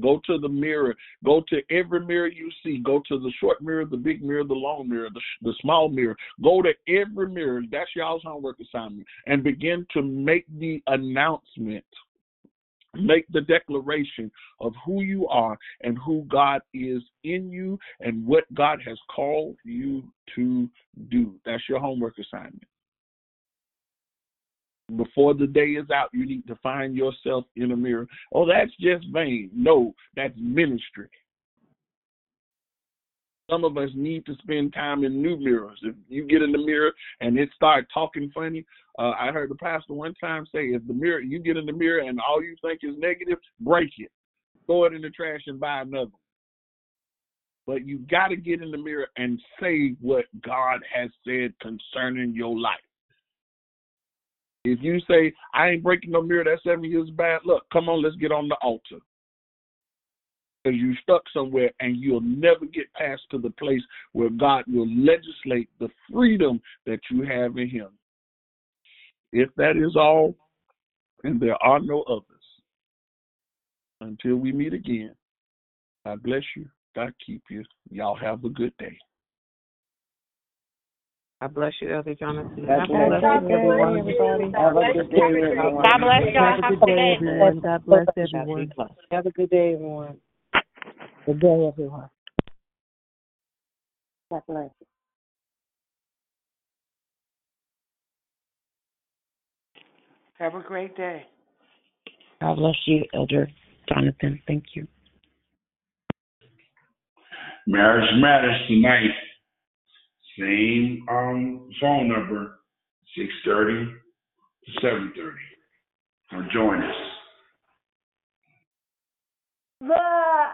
Go to the mirror. Go to every mirror you see. Go to the short mirror, the big mirror, the long mirror, the, the small mirror. Go to every mirror. That's y'all's homework assignment. And begin to make the announcement make the declaration of who you are and who God is in you and what God has called you to do. That's your homework assignment. Before the day is out, you need to find yourself in a mirror. Oh, that's just vain. No, that's ministry. Some of us need to spend time in new mirrors. If you get in the mirror and it start talking funny, uh, I heard the pastor one time say, if the mirror you get in the mirror and all you think is negative, break it, throw it in the trash and buy another. But you got to get in the mirror and say what God has said concerning your life. If you say, I ain't breaking no mirror, that seven years bad luck, come on, let's get on the altar because you stuck somewhere and you'll never get past to the place where God will legislate the freedom that you have in Him. If that is all, and there are no others, until we meet again, God bless you. God keep you. Y'all have a good day. God bless you, Elder Jonathan. God bless you, everyone. Have a good day, everyone. God bless y'all. Have a good day, day. everyone. God bless everyone. Have a good day, everyone. Good day, everyone. God bless. Have a great day. God bless you, Elder Jonathan. Thank you. Marriage Matters tonight. Same um phone number, six thirty to seven thirty. Or join us. Bye.